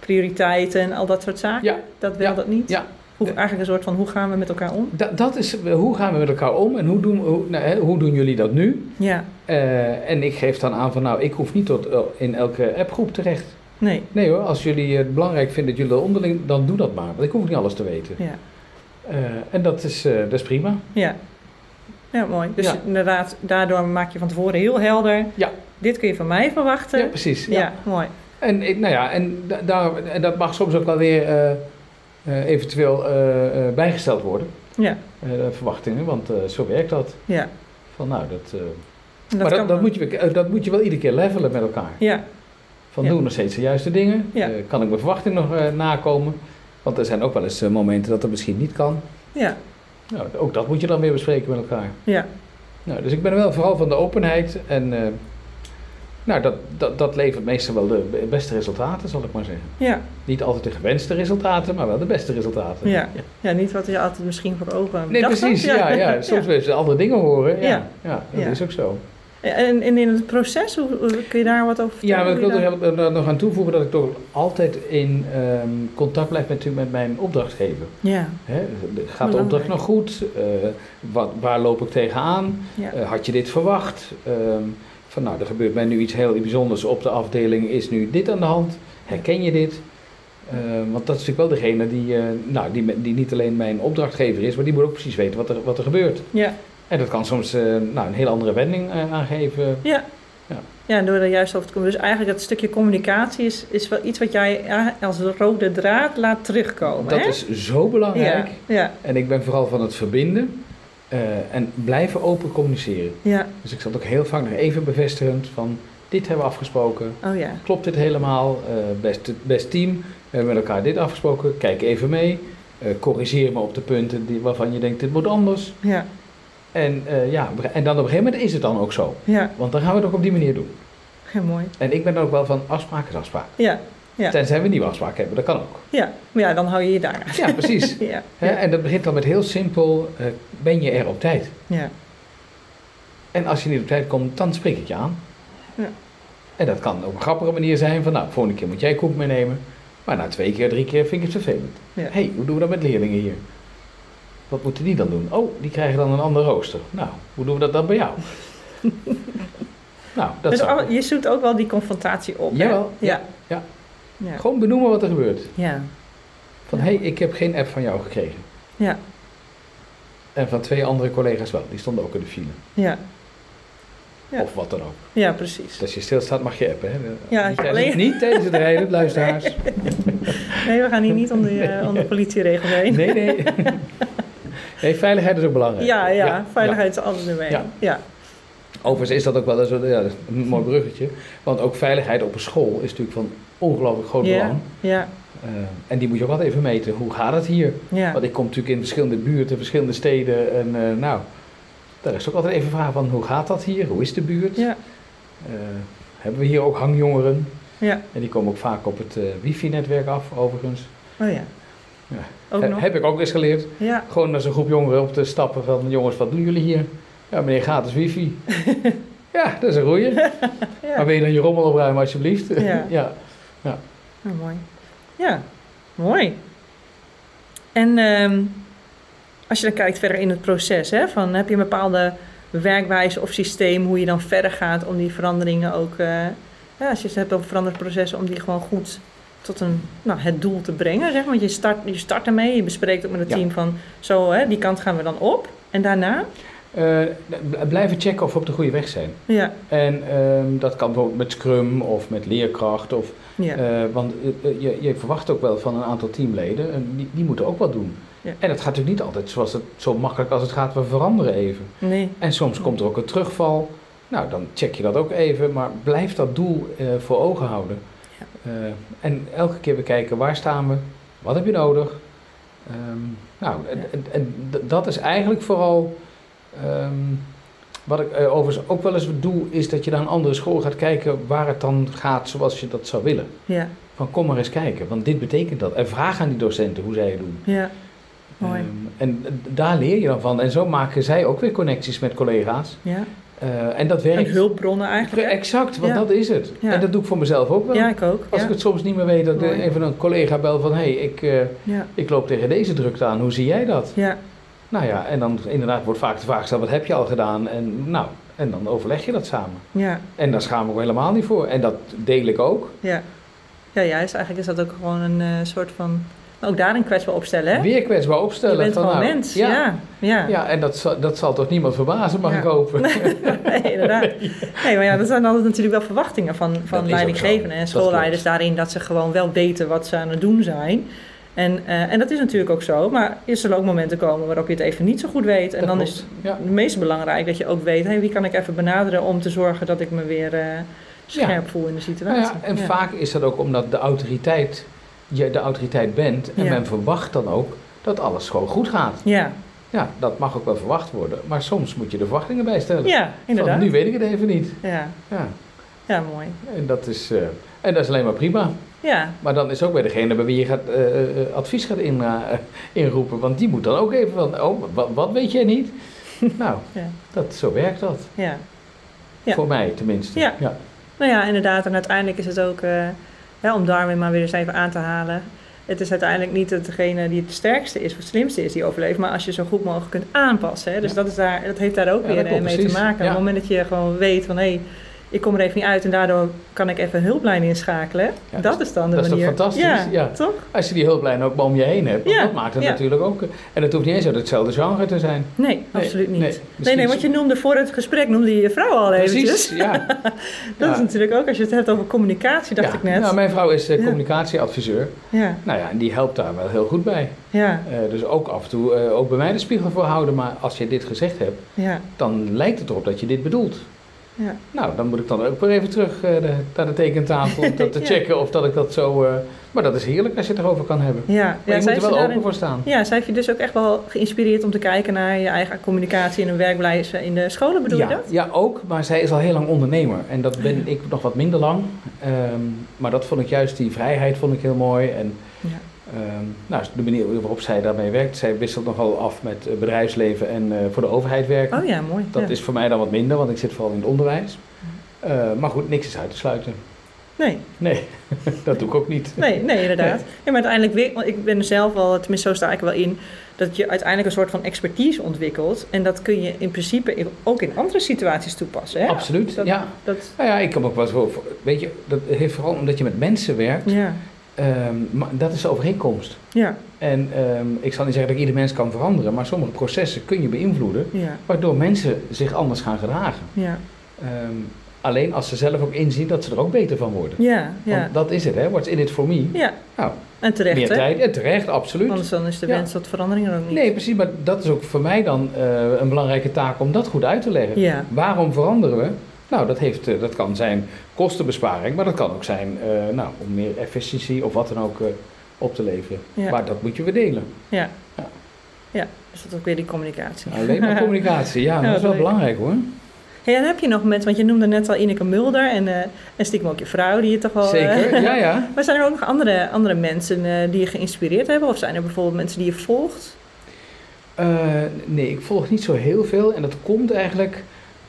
prioriteiten en al dat soort zaken? Ja. Dat wel, Ja. dat niet? Ja. Hoe, eigenlijk een soort van hoe gaan we met elkaar om? Da- dat is, eh, hoe gaan we met elkaar om en hoe doen, hoe, nou, hè, hoe doen jullie dat nu? Ja, Eh, en ik geef dan aan van, nou, ik hoef niet tot, eh, in elke appgroep terecht. nee, Nee hoor, als jullie het belangrijk vinden dat jullie dat onderling, dan doe dat maar. Want ik hoef niet alles te weten. ja, Eh, en dat is, eh, dat is prima. ja. Ja, mooi. Dus Ja. inderdaad, daardoor maak je van tevoren heel helder. Ja. Dit kun je van mij verwachten. Ja, precies. ja. Ja. mooi. En, nou ja, en, da- daar, en dat mag soms ook wel weer eh, eh, eventueel eh, eh, bijgesteld worden. Ja, eh, verwachtingen, want eh, zo werkt dat. ja. Van, nou, dat, eh, En maar dat, dat, moet je, eh, dat moet je wel iedere keer levelen met elkaar. Ja, Van Ja. doen we nog steeds de juiste dingen? Ja. Eh, kan ik mijn verwachting nog eh, nakomen? Want er zijn ook wel eens eh, momenten dat dat misschien niet kan. ja, Nou, ook dat moet je dan weer bespreken met elkaar. ja. Nou, dus ik ben wel vooral van de openheid. En eh, nou, dat, dat, dat levert meestal wel de beste resultaten, zal ik maar zeggen. Ja, Niet altijd de gewenste resultaten, maar wel de beste resultaten. ja. ja, niet wat je altijd misschien voor ogen Nee, precies. had. Ja, ja. Soms willen ze andere dingen horen. Ja, Ja. ja. dat Ja. is ook zo. En, in het proces, kun je daar wat over vertellen? Ja, maar ik wil er nog aan toevoegen dat ik toch altijd in ehm, contact blijf met, met mijn opdrachtgever. Ja, gaat de opdracht nog goed? Eh, wat, waar loop ik tegenaan? ja, Eh, had je dit verwacht? Ehm, van nou, er gebeurt mij nu iets heel bijzonders op de afdeling. Is nu dit aan de hand? Herken je dit? Ehm, want dat is natuurlijk wel degene die, eh, nou, die, die niet alleen mijn opdrachtgever is, maar die moet ook precies weten wat er, wat er gebeurt. ja, En dat kan soms eh, nou, een hele andere wending eh, aangeven. ja. Ja. Ja, en door er juist over te komen. Dus eigenlijk dat stukje communicatie is, is wel iets wat jij ja, als rode draad laat terugkomen. Dat hè? is zo belangrijk. Ja, ja, En ik ben vooral van het verbinden eh, en blijven open communiceren. ja. Dus ik zal ook heel vaak nog even bevestigend van dit hebben we afgesproken. Oh ja, Klopt dit helemaal? Eh, best, best team, we hebben met elkaar dit afgesproken. Kijk even mee. Eh, corrigeer me op de punten die, waarvan je denkt dit moet anders. ja, En, eh, ja, en dan op een gegeven moment is het dan ook zo. ja. Want dan gaan we het ook op die manier doen. Heel mooi. En ik ben dan ook wel van afspraak is afspraak. Ja, Ja. Tenzij we nieuwe afspraken hebben, dat kan ook. ja. Maar ja, dan hou je je daar. Ja, precies. Ja, Hè, En dat begint dan met heel simpel, eh, ben je er op tijd? ja. En als je niet op tijd komt, dan spreek ik je aan. Ja. En dat kan op een grappige manier zijn van, nou, volgende keer moet jij koek meenemen. Maar na twee keer, drie keer vind ik het vervelend. Ja. Hé, hey, hoe doen we dat met leerlingen hier? Wat moeten die dan doen? Oh, die krijgen dan een ander rooster. Nou, hoe doen we dat dan bij jou? nou, dat Dus zou je zoekt ook wel die confrontatie op. Jawel, Ja. ja. Ja. Gewoon benoemen wat er gebeurt. Ja. Van, Ja. hé, hey, ik heb geen app van jou gekregen. Ja. En van twee andere collega's wel. Die stonden ook in de file. Ja. Ja. Of wat dan ook. Ja, precies. Dus als je stilstaat mag je appen. Hè? Ja, niet, alleen- niet tijdens het rijden, luisteraars. Nee, we gaan hier niet om de, eh, om de politieregels heen. Nee, nee. Nee, veiligheid is ook belangrijk. Ja, ja, ja. veiligheid is alles ermee. Ja. Ja. Overigens is dat ook wel zo, ja, een mooi bruggetje. Want ook veiligheid op een school is natuurlijk van ongelooflijk groot belang. Ja. Eh, en die moet je ook altijd even meten. Hoe gaat het hier? Want ik kom natuurlijk in verschillende buurten, verschillende steden. En eh, nou, daar is ook altijd even vraag van hoe gaat dat hier? Hoe is de buurt? Ja. Eh, hebben we hier ook hangjongeren? Ja. En die komen ook vaak op het wifi-netwerk af, overigens. Oh ja. Ja. Ook nog? heb ik ook eens geleerd. Gewoon naar zo'n groep jongeren op te stappen van... jongens, wat doen jullie hier? Ja, meneer, gratis wifi. ja, dat is een goeie. Maar wil je dan je rommel opruimen, alsjeblieft? Ja. ja. Oh, mooi. Ja, mooi. En ehm, als je dan kijkt verder in het proces, hè, van, heb je een bepaalde werkwijze of systeem hoe je dan verder gaat om die veranderingen ook, eh, ja, als je het hebt over veranderd processen, om die gewoon goed tot een, nou, het doel te brengen. Zeg. Want je start, je start ermee, je bespreekt ook met het Ja. team van zo, hè, die kant gaan we dan op. En daarna? Eh, blijven checken of we op de goede weg zijn. Ja, En ehm, dat kan bijvoorbeeld met Scrum of met leerkracht. Of, ja, eh, want eh, je, je verwacht ook wel van een aantal teamleden. En die, die moeten ook wat doen. Ja. En het gaat natuurlijk niet altijd zoals het, zo makkelijk als het gaat. We veranderen even. nee, En soms komt er ook een terugval. Nou, dan check je dat ook even. Maar blijf dat doel voor ogen houden. Eh, en elke keer bekijken waar staan we, wat heb je nodig. Ehm, nou, en, en, en dat is eigenlijk vooral. ehm, wat ik eh, overigens ook wel eens doe, is dat je naar een andere school gaat kijken waar het dan gaat zoals je dat zou willen. ja, Van kom maar eens kijken, want dit betekent dat. En vraag aan die docenten hoe zij het doen. ja. Mooi. Ehm, en d- daar leer je dan van. En zo maken zij ook weer connecties met collega's. Ja, Eh, en dat werkt. En hulpbronnen eigenlijk. Exact, want Ja. dat is het. Ja. En dat doe ik voor mezelf ook wel. Ja, ik ook. Als ja. ik het soms niet meer weet, dat Mooi. even een collega bel van... hé, hey, ik, eh, ik loop tegen deze drukte aan, hoe zie jij dat? Ja. Nou ja, en dan inderdaad wordt vaak de vraag gesteld... wat heb je al gedaan? En nou, en dan overleg je dat samen. Ja. En daar schaam ik me helemaal niet voor. En dat deel ik ook. Ja. Ja, juist. Eigenlijk is dat ook gewoon een eh, soort van... Ook daarin kwetsbaar opstellen, hè? Weer kwetsbaar opstellen. Je bent van, nou, mens. Ja, Ja. Ja. ja. en dat zal, dat zal toch niemand verbazen, mag Ja. ik hopen. Nee, inderdaad. Nee, maar ja, dat zijn altijd natuurlijk wel verwachtingen van, van leidinggevenden en schoolleiders daarin dat ze gewoon wel weten wat ze aan het doen zijn. En, eh, en dat is natuurlijk ook zo, maar er zullen ook momenten komen waarop je het even niet zo goed weet. En Dat dan klopt. is het Ja. meest belangrijk dat je ook weet, hey, wie kan ik even benaderen om te zorgen dat ik me weer eh, scherp voel in de Nou situatie. ja, en vaak is dat ook omdat de autoriteit, je de autoriteit bent en Ja. men verwacht dan ook dat alles gewoon goed gaat. Ja, Ja, dat mag ook wel verwacht worden, maar soms moet je de verwachtingen bijstellen. ja inderdaad. Van, nu weet ik het even niet. Ja. Ja, ja, mooi. en dat is, eh, en dat is alleen maar prima. Ja, Maar dan is ook bij degene bij wie je gaat, eh, eh, advies gaat in, inroepen, want die moet dan ook even van, oh, wat, wat weet jij niet? nou, Ja. dat, zo werkt dat. ja. Ja. Voor mij tenminste. Ja. ja. Nou ja, inderdaad. En uiteindelijk is het ook, hè, om Darwin maar weer eens even aan te halen. Het is uiteindelijk niet degene die het sterkste is of het slimste is die overleeft, maar als je zo goed mogelijk kunt aanpassen. Hè. Dus Ja. dat, is daar, dat heeft daar ook Ja, weer dat mee te maken. Op het moment dat je gewoon weet van hé, hey, ik kom er even niet uit en daardoor kan ik even een hulplijn inschakelen. Ja, dat is dan de dat is toch manier. fantastisch? Ja, Ja. toch? Als je die hulplijn ook om je heen hebt, dat maakt het natuurlijk ook. En het hoeft niet eens uit hetzelfde genre te zijn. Nee, absoluut niet. nee, Nee, want je noemde voor het gesprek noemde je je vrouw al eventjes. Precies, ja. Dat is natuurlijk ook, als je het hebt over communicatie, dacht ik net. Nou, mijn vrouw is eh, communicatieadviseur. Ja, Nou ja, en die helpt daar wel heel goed bij. ja, Eh, dus ook af en toe, eh, ook bij mij de spiegel voor houden. Maar als je dit gezegd hebt, ja, dan lijkt het erop dat je dit bedoelt. Ja. Nou, dan moet ik dan ook weer even terug eh, de- naar de tekentafel om dat te Ja. checken of dat ik dat zo... eh, maar dat is heerlijk als je het erover kan hebben. Ja, Maar ja je moet er wel daarin- open voor staan. Ja, zij heeft je dus ook echt wel geïnspireerd om te kijken naar je eigen communicatie en een werkblijf in de scholen, bedoel je dat? Ja, ook. Maar zij is al heel lang ondernemer. En dat ben ik nog wat minder lang. Ehm, maar dat vond ik juist, die vrijheid vond ik heel mooi. En Ehm, nou, de manier waarop zij daarmee werkt. Zij wisselt nogal af met eh, bedrijfsleven en eh, voor de overheid werken. Oh ja, mooi. Dat ja. is voor mij dan wat minder, want ik zit vooral in het onderwijs. Eh, maar goed, niks is uit te sluiten. Nee, Nee, dat doe ik ook niet. nee, nee, inderdaad. Ja, maar uiteindelijk, weer, want ik ben er zelf wel, tenminste zo sta ik er wel in, dat je uiteindelijk een soort van expertise ontwikkelt. En dat kun je in principe in- ook in andere situaties toepassen. Hè? Absoluut, Dat, ja. Dat, Nou ja, ik kan ook wel zo... Weet je, dat heeft vooral omdat je met mensen werkt. ja, ehm, maar dat is de overeenkomst. ja, En ehm, ik zal niet zeggen dat ieder mens kan veranderen, maar sommige processen kun je beïnvloeden, ja, waardoor mensen zich anders gaan gedragen. ja, Ehm, alleen als ze zelf ook inzien dat ze er ook beter van worden. ja, ja. Want dat is het, hè? What's in it for me? Ja, Nou, en terecht meer hè? tijd. En terecht, absoluut. Anders dan is de Ja. wens tot verandering er ook niet. Nee, precies, maar dat is ook voor mij dan eh, een belangrijke taak om dat goed uit te leggen. Ja, Waarom veranderen we? Nou, dat, heeft, eh, dat kan zijn kostenbesparing, maar dat kan ook zijn eh, nou, om meer efficiëntie of wat dan ook eh, op te leveren. ja, Maar dat moet je weer delen. ja. Ja. Ja, dus dat ook weer die communicatie. Alleen maar communicatie, ja, Ja, dat is wel leuk. belangrijk hoor. Hey, en heb je nog met, want je noemde net al Ineke Mulder en, eh en stiekem ook je vrouw die je toch wel... Zeker, ja, ja. maar zijn er ook nog andere, andere mensen die je geïnspireerd hebben? Of zijn er bijvoorbeeld mensen die je volgt? Nee, ik volg niet zo heel veel en dat komt eigenlijk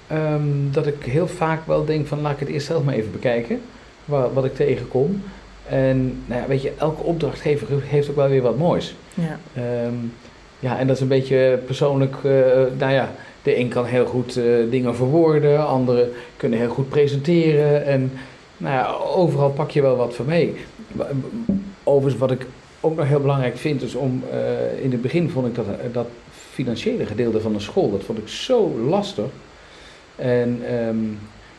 ehm, dat ik heel vaak wel denk van laat ik het eerst zelf maar even bekijken, wat, wat ik tegenkom. En nou ja, weet je, elke opdrachtgever heeft ook wel weer wat moois. Ja, Ehm, ja, en dat is een beetje persoonlijk. eh, nou ja, de een kan heel goed eh, dingen verwoorden, anderen kunnen heel goed presenteren. En nou ja, overal pak je wel wat van mee. Overigens, wat ik ook nog heel belangrijk vind, is om. eh, in het begin vond ik dat, dat financiële gedeelte van de school, dat vond ik zo lastig. En ehm,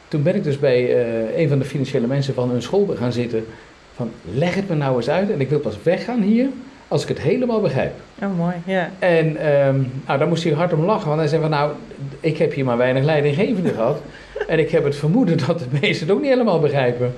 toen ben ik dus bij eh, een van de financiële mensen van hun school gaan zitten. Van leg het me nou eens uit en ik wil pas weggaan hier als ik het helemaal begrijp. oh mooi, ja. En ehm, nou, daar moest hij hard om lachen, want hij zei van nou, ik heb hier maar weinig leidinggevende gehad. En ik heb het vermoeden dat de meesten het ook niet helemaal begrijpen.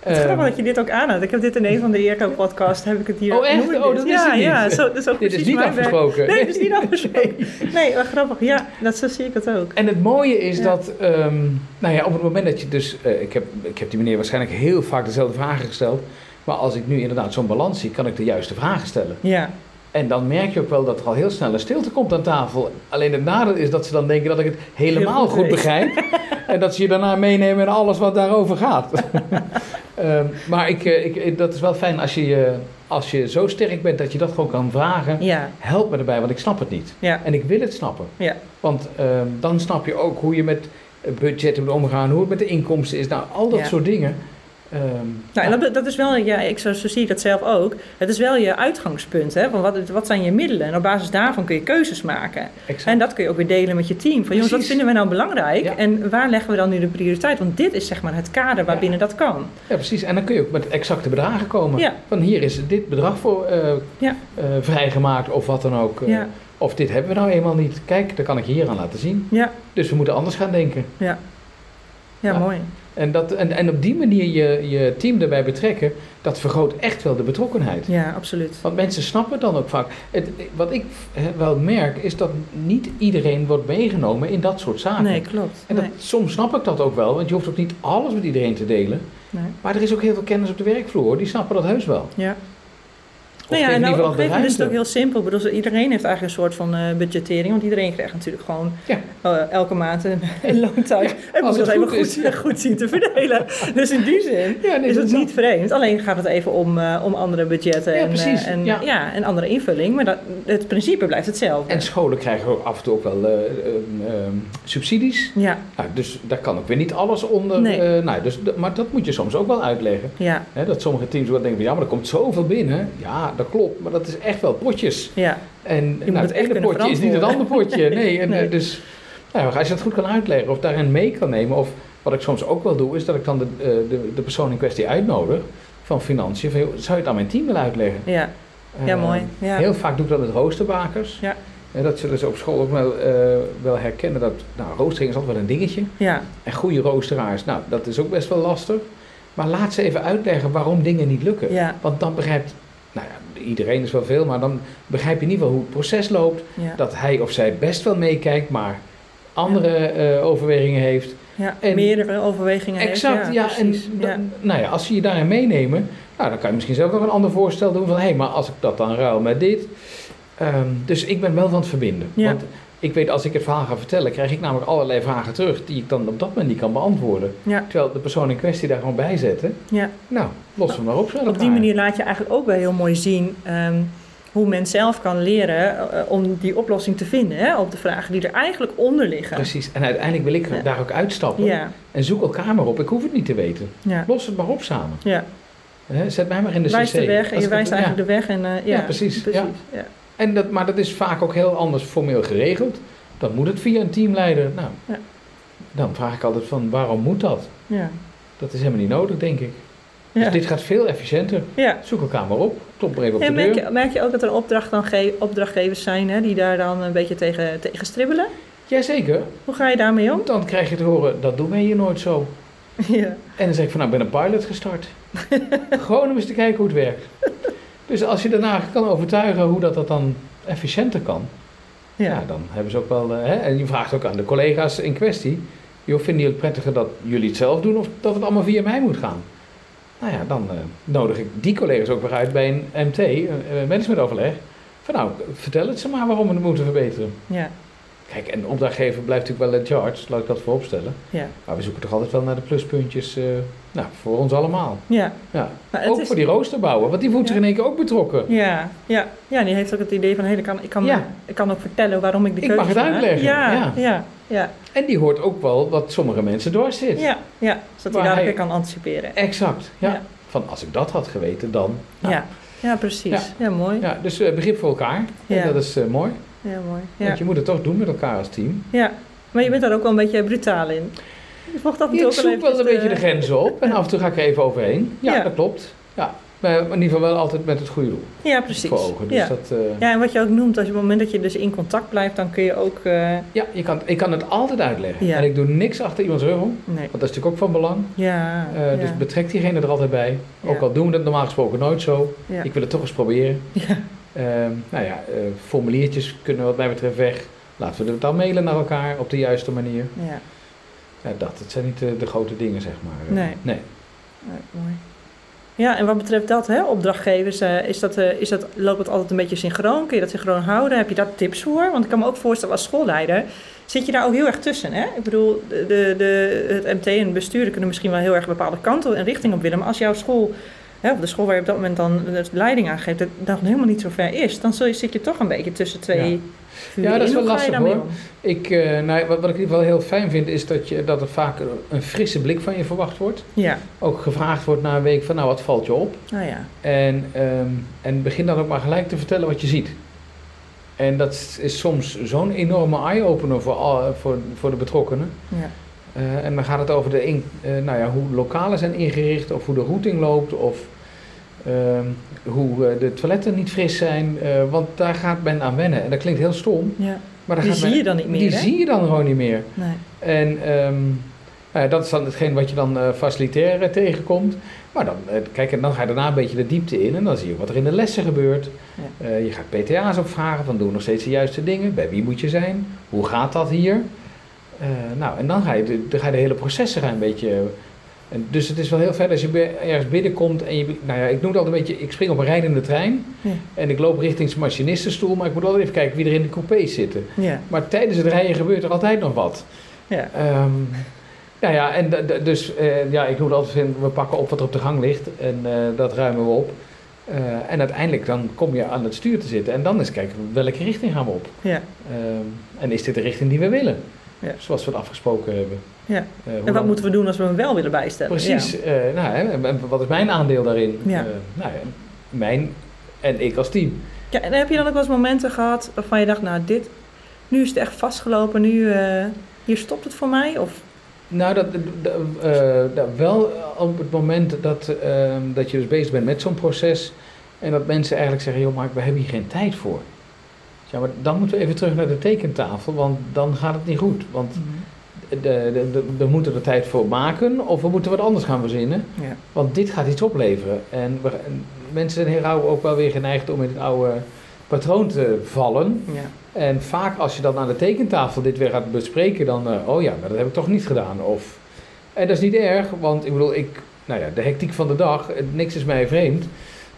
Het is Ehm, grappig dat je dit ook aanhoudt. Ik heb dit in een van de eerdere podcasts, heb ik het hier Oh, echt? Oh, dit. dat ja, ik niet. Ja, zo, dat is ook dit is niet werk. afgesproken. Nee, het is niet afgesproken. Nee, wel grappig. Ja, dat, zo zie ik het ook. En het mooie is Ja. dat, ehm, nou ja, op het moment dat je dus, eh, ik, heb, ik heb die meneer waarschijnlijk heel vaak dezelfde vragen gesteld, maar als ik nu inderdaad zo'n balans zie, kan ik de juiste vragen stellen. Ja, En dan merk je ook wel dat er al heel snel een stilte komt aan tafel. Alleen het nadeel is dat ze dan denken dat ik het helemaal Heel goed begrijp. en dat ze je daarna meenemen in alles wat daarover gaat. Ehm, maar ik, eh, ik, ik- dat is wel fijn als je, eh, als je zo sterk bent dat je dat gewoon kan vragen. Ja, Help me erbij, want ik snap het niet. ja, En ik wil het snappen. ja. Want ehm, dan snap je ook hoe je met budgetten moet omgaan, hoe het met de inkomsten is. Nou, al dat soort dingen. Ehm, Nou, en dat, dat is wel, ja, ik, zo, zo zie ik dat zelf ook. Het is wel je uitgangspunt. Hè? Van wat, wat zijn je middelen? En op basis daarvan kun je keuzes maken. exact. En dat kun je ook weer delen met je team. Van jongens, wat vinden we nou belangrijk? Ja. En waar leggen we dan nu de prioriteit? Want dit is zeg maar het kader waarbinnen dat kan. Ja, precies. En dan kun je ook met exacte bedragen komen. Ja. Van hier is dit bedrag voor eh, eh, vrijgemaakt of wat dan ook. Ja. Of dit hebben we nou eenmaal niet. Kijk, dat kan ik je hier aan laten zien. Ja, Dus we moeten anders gaan denken. Ja, Ja. mooi. En, dat, en, en op die manier je, je team erbij betrekken, dat vergroot echt wel de betrokkenheid. Ja, absoluut. Want mensen snappen het dan ook vaak. Het, wat ik wel merk, is dat niet iedereen wordt meegenomen in dat soort zaken. Nee, klopt. En dat, Nee, soms snap ik dat ook wel, want je hoeft ook niet alles met iedereen te delen. nee. Maar er is ook heel veel kennis op de werkvloer, die snappen dat heus wel. Ja. Nou ja, en ieder op een is het ook heel simpel. Bedoel, iedereen heeft eigenlijk een soort van eh, budgettering. Want iedereen krijgt natuurlijk gewoon Ja. eh, elke maand een, een en moet het dat even goed goed, zien te verdelen. dus in die zin nee, is het niet vreemd. Alleen gaat het even om, eh, om andere budgetten en, en, Ja. en andere invulling. Maar dat, het principe blijft hetzelfde. En scholen krijgen ook af en toe ook wel eh, eh, eh, subsidies. ja, Nou, dus daar kan ook weer niet alles onder. Nee. nou, dus, maar dat moet je soms ook wel uitleggen. ja, Hè, dat sommige teams wel denken van ja, maar er komt zoveel binnen. Ja, dat klopt. Maar dat is echt wel potjes. ja, En nou, het ene potje is niet het andere potje. Nee, en, Nee. eh, dus nou, als je dat goed kan uitleggen of daarin mee kan nemen. Of wat ik soms ook wel doe, is dat ik dan de, eh, de, de persoon in kwestie uitnodig van financiën. Van, zou je het aan mijn team willen uitleggen? ja. Ja, Eh, mooi. Ja. Heel vaak doe ik dat met roosterbakers. Ja. En dat zullen ze op school ook wel, eh, wel herkennen. Dat, nou, roostering is altijd wel een dingetje. ja, En goede roosteraars, nou, dat is ook best wel lastig. Maar laat ze even uitleggen waarom dingen niet lukken. ja, Want dan begrijpt, nou ja, iedereen is wel veel, maar dan begrijp je in ieder geval hoe het proces loopt. ja. Dat hij of zij best wel meekijkt, maar andere eh, overwegingen heeft. ja. en- Meerdere overwegingen heeft. Exact, ja. en dan-. Nou ja, als ze je daarin meenemen, nou, dan kan je misschien zelf nog een ander voorstel doen van, hé, maar als ik dat dan ruil met dit. Ehm, dus ik ben wel van het verbinden. Ja. Want ik weet, als ik het verhaal ga vertellen, krijg ik namelijk allerlei vragen terug die ik dan op dat moment niet kan beantwoorden. Ja. Terwijl de persoon in kwestie daar gewoon bij zetten. ja. Nou, los hem maar op. Op die manier laat je eigenlijk ook wel heel mooi zien ehm, hoe men zelf kan leren eh, om die oplossing te vinden hè, op de vragen die er eigenlijk onder liggen. Precies. En uiteindelijk wil ik Ja. daar ook uitstappen. En zoek elkaar maar op. Ik hoef het niet te weten. ja, Los het maar op samen. ja. Hè, Zet mij maar in de Wijs cc. de weg en je wijst eigenlijk de weg. En, eh, ja, Ja, precies, ja. En dat, maar dat is vaak ook heel anders formeel geregeld. Dan moet het via een teamleider. Nou, Ja. dan vraag ik altijd van waarom moet dat? Ja. Dat is helemaal niet nodig, denk ik. Dus dit gaat veel efficiënter. Ja. Zoek elkaar maar op. Maar even op En de merk deur. je, merk je ook dat er opdracht dan ge- opdrachtgevers zijn hè, die daar dan een beetje tegen, tegen stribbelen? Jazeker. Hoe ga je daarmee om? Dan krijg je te horen, dat doen wij hier nooit zo. Ja. En dan zeg ik van, nou, ik ben een pilot gestart. Gewoon om eens te kijken hoe het werkt. Dus als je daarna kan overtuigen hoe dat, dat dan efficiënter kan, ja. Ja. dan hebben ze ook wel... eh, hè, en je vraagt ook aan de collega's in kwestie, joh, vinden jullie het prettiger dat jullie het zelf doen of dat het allemaal via mij moet gaan? Nou ja, dan eh, nodig ik die collega's ook weer uit bij een MT, een eh, managementoverleg. Van nou, vertel het ze maar waarom we het moeten verbeteren. Ja. Kijk, en de opdrachtgever blijft natuurlijk wel in charge, laat ik dat vooropstellen. Ja. Maar we zoeken toch altijd wel naar de pluspuntjes, eh, nou, voor ons allemaal. Ja. Ja. Nou, Ook is- voor die roosterbouwer, want die voelt Ja. zich in één keer ook betrokken. Ja, ja. ja, die heeft ook het idee van, hé, ik, kan, ik, kan, Ja. ik kan ook vertellen waarom ik de Ik keuze mag het uitleggen, Ja, ja. ja, ja, En die hoort ook wel wat sommige mensen dwars zit. ja, ja, zodat hij daar weer kan anticiperen. Exact, ja. Van als ik dat had geweten, dan... Nou, Ja, ja, precies. Ja. Mooi. Ja, dus eh, begrip voor elkaar, Ja. dat is eh, mooi. Mooi. Ja. Want je moet het toch doen met elkaar als team. ja, maar je bent daar ook wel een beetje brutaal in. Je mocht af en toe Ik zoek wel een beetje de grenzen op en af en toe ga ik er even overheen. Ja, Ja. dat klopt. Ja. Maar in ieder geval wel altijd met het goede doel Ja, precies. voor ogen. Dus ja. dat, eh, ja, en wat je ook noemt, als je op het moment dat je dus in contact blijft, dan kun je ook... eh, ja, je kan, ik kan het altijd uitleggen. Ja. En ik doe niks achter iemands rug om, nee. want dat is natuurlijk ook van belang. Ja, Eh, ja. Dus betrek diegene er altijd bij. Ja. Ook al doen we het normaal gesproken nooit zo. ja. Ik wil het toch eens proberen. Ja. Ehm, nou ja, eh, formuliertjes kunnen wat mij betreft weg. Laten we het dan mailen naar elkaar op de juiste manier. ja. Ja, dat, het zijn niet de, de grote dingen, zeg maar. Eh, Nee. nee. Nee, mooi. Ja, en wat betreft dat, hè, opdrachtgevers, uh, is dat, uh, is dat, loopt het altijd een beetje synchroon? Kun je dat synchroon houden? Heb je daar tips voor? Want ik kan me ook voorstellen als schoolleider, zit je daar ook heel erg tussen. Hè? Ik bedoel, de, de, het MT en het bestuur kunnen misschien wel heel erg bepaalde kanten en richting op willen. Maar als jouw school, hè, of de school waar je op dat moment dan de leiding aan geeft, dat, dat helemaal niet zo ver is, dan zul je, zit je toch een beetje tussen twee... Ja. Ja, dat is wel lastig hoor. Ik, uh, nou, wat, wat ik in ieder geval heel fijn vind, is dat, je, dat er vaak een frisse blik van je verwacht wordt. Ja. Ook gevraagd wordt na een week van, nou, wat valt je op? Oh, ja. En, um, en begin dan ook maar gelijk te vertellen wat je ziet. En dat is soms zo'n enorme eye-opener voor, al, voor, voor de betrokkenen. Ja. Uh, en dan gaat het over de in, uh, nou ja, hoe lokalen zijn ingericht, of hoe de routing loopt, of uh, hoe de toiletten niet fris zijn. want daar gaat men aan wennen. En dat klinkt heel stom. Ja. Maar die zie men, je dan niet meer. Die hè? zie je dan gewoon niet meer. Nee. En um, nou dat is dan hetgeen wat je dan facilitair tegenkomt. Maar dan, kijk, en dan ga je daarna een beetje de diepte in en dan zie je wat er in de lessen gebeurt. Ja. Je gaat PTA's opvragen van doen nog steeds de juiste dingen. Bij wie moet je zijn? Hoe gaat dat hier? Uh, nou, en dan ga je de, dan ga je de hele processen een beetje... En dus het is wel heel fijn als je ergens binnenkomt en je... Nou ja, ik noem het altijd een beetje... Ik spring op een rijdende trein ja. en ik loop richting zijn machinistenstoel, maar ik moet altijd even kijken wie er in de coupés zitten. Ja. Maar tijdens het rijden gebeurt er altijd nog wat. Ja. Um, nou ja, en dus uh, ja, ik noem het altijd, we pakken op wat er op de gang ligt en uh, dat ruimen we op. Uh, en uiteindelijk dan kom je aan het stuur te zitten en dan eens kijken welke richting gaan we op. Ja. Um, en is dit de richting die we willen? Ja. Zoals we het afgesproken hebben. Ja. en wat dan... moeten we doen als we hem wel willen bijstellen? Precies. Ja. nou, hè, wat is mijn aandeel daarin? Ja. nou, mijn en ik als team. Ja, en heb je dan ook wel eens momenten gehad waarvan je dacht, nou dit, nu is het echt vastgelopen, nu, hier stopt het voor mij? Of nou, dat, dat, dat wel op het moment dat, uh, dat je dus bezig bent met zo'n proces en dat mensen eigenlijk zeggen, joh, maar we hebben hier geen tijd voor. Ja, maar dan moeten we even terug naar de tekentafel, want dan gaat het niet goed. Want -hmm. de, de, de, we moeten er tijd voor maken of we moeten wat anders gaan verzinnen. Ja. Want dit gaat iets opleveren. En, we, en mensen zijn heel ook wel weer geneigd om in het oude patroon te vallen. Ja. En vaak als je dan aan de tekentafel dit weer gaat bespreken, dan, uh, oh ja, maar dat heb ik toch niet gedaan. Of, en dat is niet erg, want ik bedoel, ik, nou ja, de hectiek van de dag, niks is mij vreemd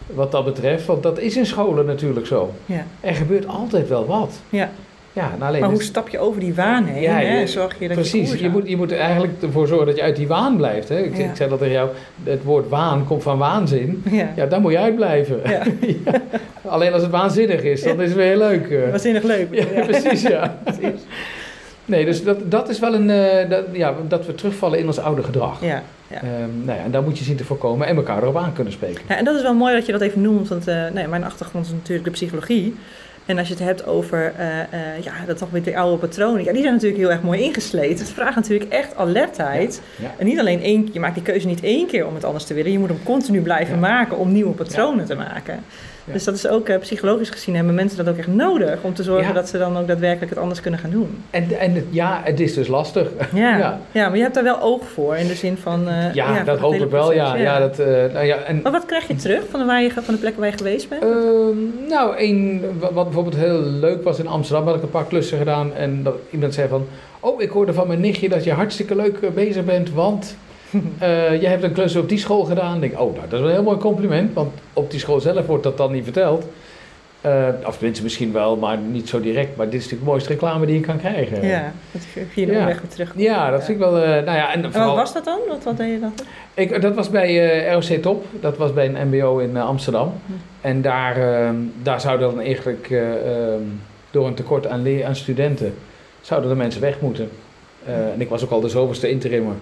wat dat betreft. Want dat is in scholen natuurlijk zo. Ja. Er gebeurt altijd wel wat. Ja. Ja, nou alleen maar hoe stap je over die waan heen? Ja, hè? Zorg je dat Precies, je, je moet, je moet er eigenlijk ervoor zorgen dat je uit die waan blijft. Hè? Ik, Ja. ik zei dat tegen jou, het woord waan komt van waanzin. Ja. Ja, daar moet je uitblijven. Alleen als het waanzinnig is, dan is het weer heel leuk. eh. Waanzinnig leuk. Ja, precies, ja. Nee, dus dat, dat is wel een, eh, dat, ja, dat we terugvallen in ons oude gedrag. Ja, ja. Ehm, nou ja, en daar moet je zien te voorkomen en elkaar erop aan kunnen spreken. Ja, en dat is wel mooi dat je dat even noemt, want eh, nee, mijn achtergrond is natuurlijk de psychologie. En als je het hebt over eh, eh, ja, dat toch weer die oude patronen, ja, die zijn natuurlijk heel erg mooi ingesleten. Het vraagt natuurlijk echt alertheid. Ja. En niet alleen één je maakt die keuze niet één keer om het anders te willen, je moet hem continu blijven Ja. maken om nieuwe patronen te maken. Ja. Dus dat is ook eh, psychologisch gezien hebben mensen dat ook echt nodig om te zorgen Ja. dat ze dan ook daadwerkelijk het anders kunnen gaan doen. En, en ja, het is dus lastig. Ja, Ja. ja. maar je hebt daar wel oog voor in de zin van. Ja, dat hoop ik wel. Ja, ja. dat, eh, nou ja, en, Maar wat krijg je terug van de, waar je, van de plekken waar je geweest bent? Ehm, nou, een, wat wat bijvoorbeeld heel leuk was in Amsterdam, had ik een paar klussen gedaan. En dat iemand zei van, oh, ik hoorde van mijn nichtje dat je hartstikke leuk eh, bezig bent, want eh, je hebt een klus op die school gedaan. Ik denk, oh, nou, dat is wel een heel mooi compliment, want op die school zelf wordt dat dan niet verteld. Eh, of tenminste misschien wel, maar niet zo direct. Maar dit is natuurlijk de mooiste reclame die je kan krijgen. ja, dat via de Ja. omweg weer terug. Ja, dat vind ik wel, eh, nou ja, en En wat vooral... was dat dan? Wat, wat deed je dan? Ik, dat was bij eh, ROC Top, dat was bij een MBO in Amsterdam. Hm. En daar, ehm, daar zouden dan eigenlijk eh, ehm, door een tekort aan, aan studenten, zouden de mensen weg moeten. En ik was ook al de zoveelste interimmer.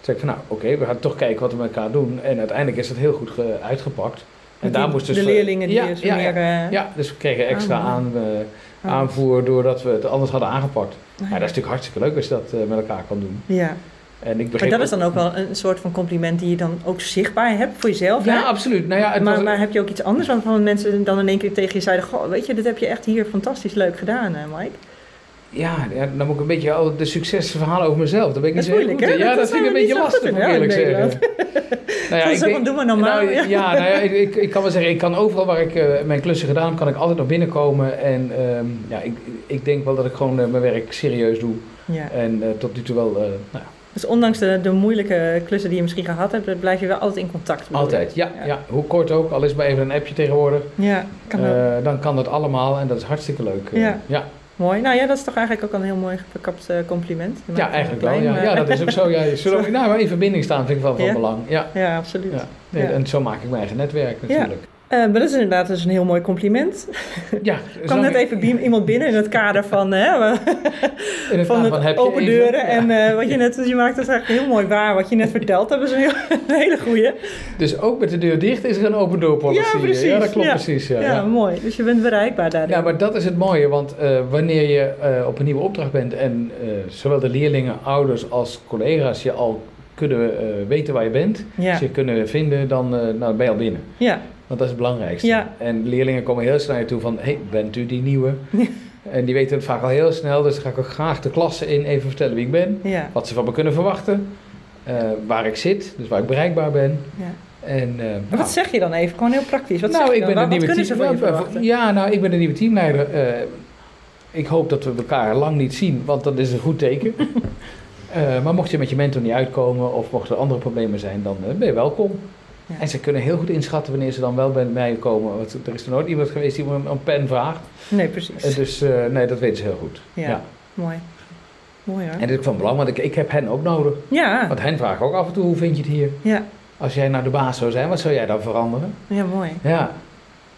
Toen zei ik van nou oké, we gaan toch kijken wat we met elkaar doen. En uiteindelijk is dat heel goed ge- uitgepakt. En daar moest dus de leerlingen die ja, dus ja, meer... ja. eh, ja, dus we kregen extra mooi. aan, eh, ah, aanvoer doordat we het anders hadden aangepakt. Ja, dat is natuurlijk hartstikke leuk als je dat eh, met elkaar kan doen. Ja, En ik maar dat is dan ook wel een soort van compliment die je dan ook zichtbaar hebt voor jezelf, Ja, hè? absoluut. Nou ja, het maar, was, maar heb je ook iets anders waarvan mensen dan in één keer tegen je zeiden... Goh, weet je, dit heb je echt hier fantastisch leuk gedaan, hè, Mike? Ja, ja, dan moet ik een beetje al de succesverhalen over mezelf. Dat ben ik niet zo moeilijk, goed. Ja, Dat dat vind ik een beetje lastig, moet ik eerlijk zeggen. nou doe maar normaal, Nou, ja. ja, nou ja, ik, ik, ik kan wel zeggen, ik kan overal waar ik eh, mijn klussen gedaan, kan ik altijd nog binnenkomen. En ehm, ja, ik, ik denk wel dat ik gewoon eh, mijn werk serieus doe. Ja, En eh, tot nu toe wel, nou, ja, Dus ondanks de, de moeilijke klussen die je misschien gehad hebt, blijf je wel altijd in contact. je? Altijd, ja, Ja. ja. Hoe kort ook, al is maar even een appje tegenwoordig. Ja, kan dan kan dat allemaal en dat is hartstikke leuk. Ja. Mooi. Nou ja, dat is toch eigenlijk ook een heel mooi verkapt eh, compliment. Ja, eigenlijk wel. Ja. dat is ook zo. Ja, zullen we, nou, maar in verbinding staan vind ik wel van Ja? belang. Ja, Ja, absoluut. ja. Nee, Ja. En zo maak ik mijn eigen netwerk natuurlijk. Eh, maar dat is inderdaad dus een heel mooi compliment. Ja, Er kwam net even iemand binnen in het kader van, hè, het van het heb je open even- deuren. ja. En eh, wat je net, dus je maakt het eigenlijk heel mooi waar. Wat je net vertelt, hebben ze een, heel- een hele goeie. Dus ook met de deur dicht is er een open door policy. Ja, precies. Ja, dat klopt Ja. precies. Ja, Ja, mooi. Dus je bent bereikbaar daarin. Ja, maar dat is het mooie, want eh, wanneer je op een nieuwe opdracht bent en zowel de leerlingen, ouders als collega's je al kunnen weten waar je bent, Ja. je kunnen vinden, dan nou, ben je al binnen. Ja, Want dat is het belangrijkste. Ja. En leerlingen komen heel snel naar je toe van, hey, bent u die nieuwe? En die weten het vaak al heel snel, dus dan ga ik ook graag de klasse in even vertellen wie ik ben, ja, wat ze van me kunnen verwachten, eh, waar ik zit, dus waar ik bereikbaar ben. ja. En, eh, Maar nou, wat zeg je dan even? Gewoon heel praktisch. Wat zeg nou, je ik ben Wat- een wat nieuwe kunnen ze van je team. verwachten? Ja, nou, ik ben een nieuwe teamleider. Eh, ik hoop dat we elkaar lang niet zien, want dat is een goed teken. Eh, maar mocht je met je mentor niet uitkomen of mochten er andere problemen zijn, dan eh, ben je welkom. Ja. En ze kunnen heel goed inschatten wanneer ze dan wel bij mij komen. Want er is er nooit iemand geweest die me een, een pen vraagt. Nee, precies. Eh, dus eh, nee, dat weten ze heel goed. Ja. Mooi. Mooi hoor. En dat is ook van belang, want ik, ik heb hen ook nodig. Ja, Want hen vragen ook af en toe, hoe vind je het hier? ja. Als jij nou de baas zou zijn, wat zou jij dan veranderen? ja, mooi. Ja,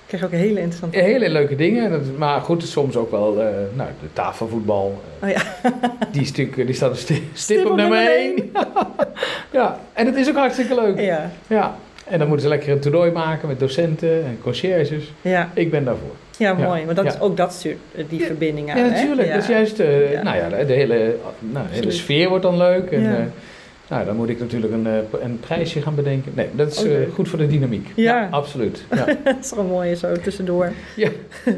Ik krijg ook een hele interessante... Hele leuke dingen, maar goed, soms ook wel eh, nou, de tafelvoetbal. Oh ja. die, is natuurlijk, die staat sti- stip, op nummer 1. ja, en het is ook hartstikke leuk. Ja, Ja. En dan moeten ze lekker een toernooi maken met docenten en conciërges. ja. Ik ben daarvoor. Ja, mooi. Maar dat is ook dat stuurt eh, die verbinding aan. Ja, natuurlijk. Ja. Dat is juist, eh, nou ja, de, hele, nou, de hele sfeer wordt dan leuk. En, Ja. eh, nou, dan moet ik natuurlijk een, een prijsje gaan bedenken. Nee, dat is leuk. goed voor de dynamiek. Ja. absoluut. Ja. dat is gewoon mooi zo tussendoor. Ja.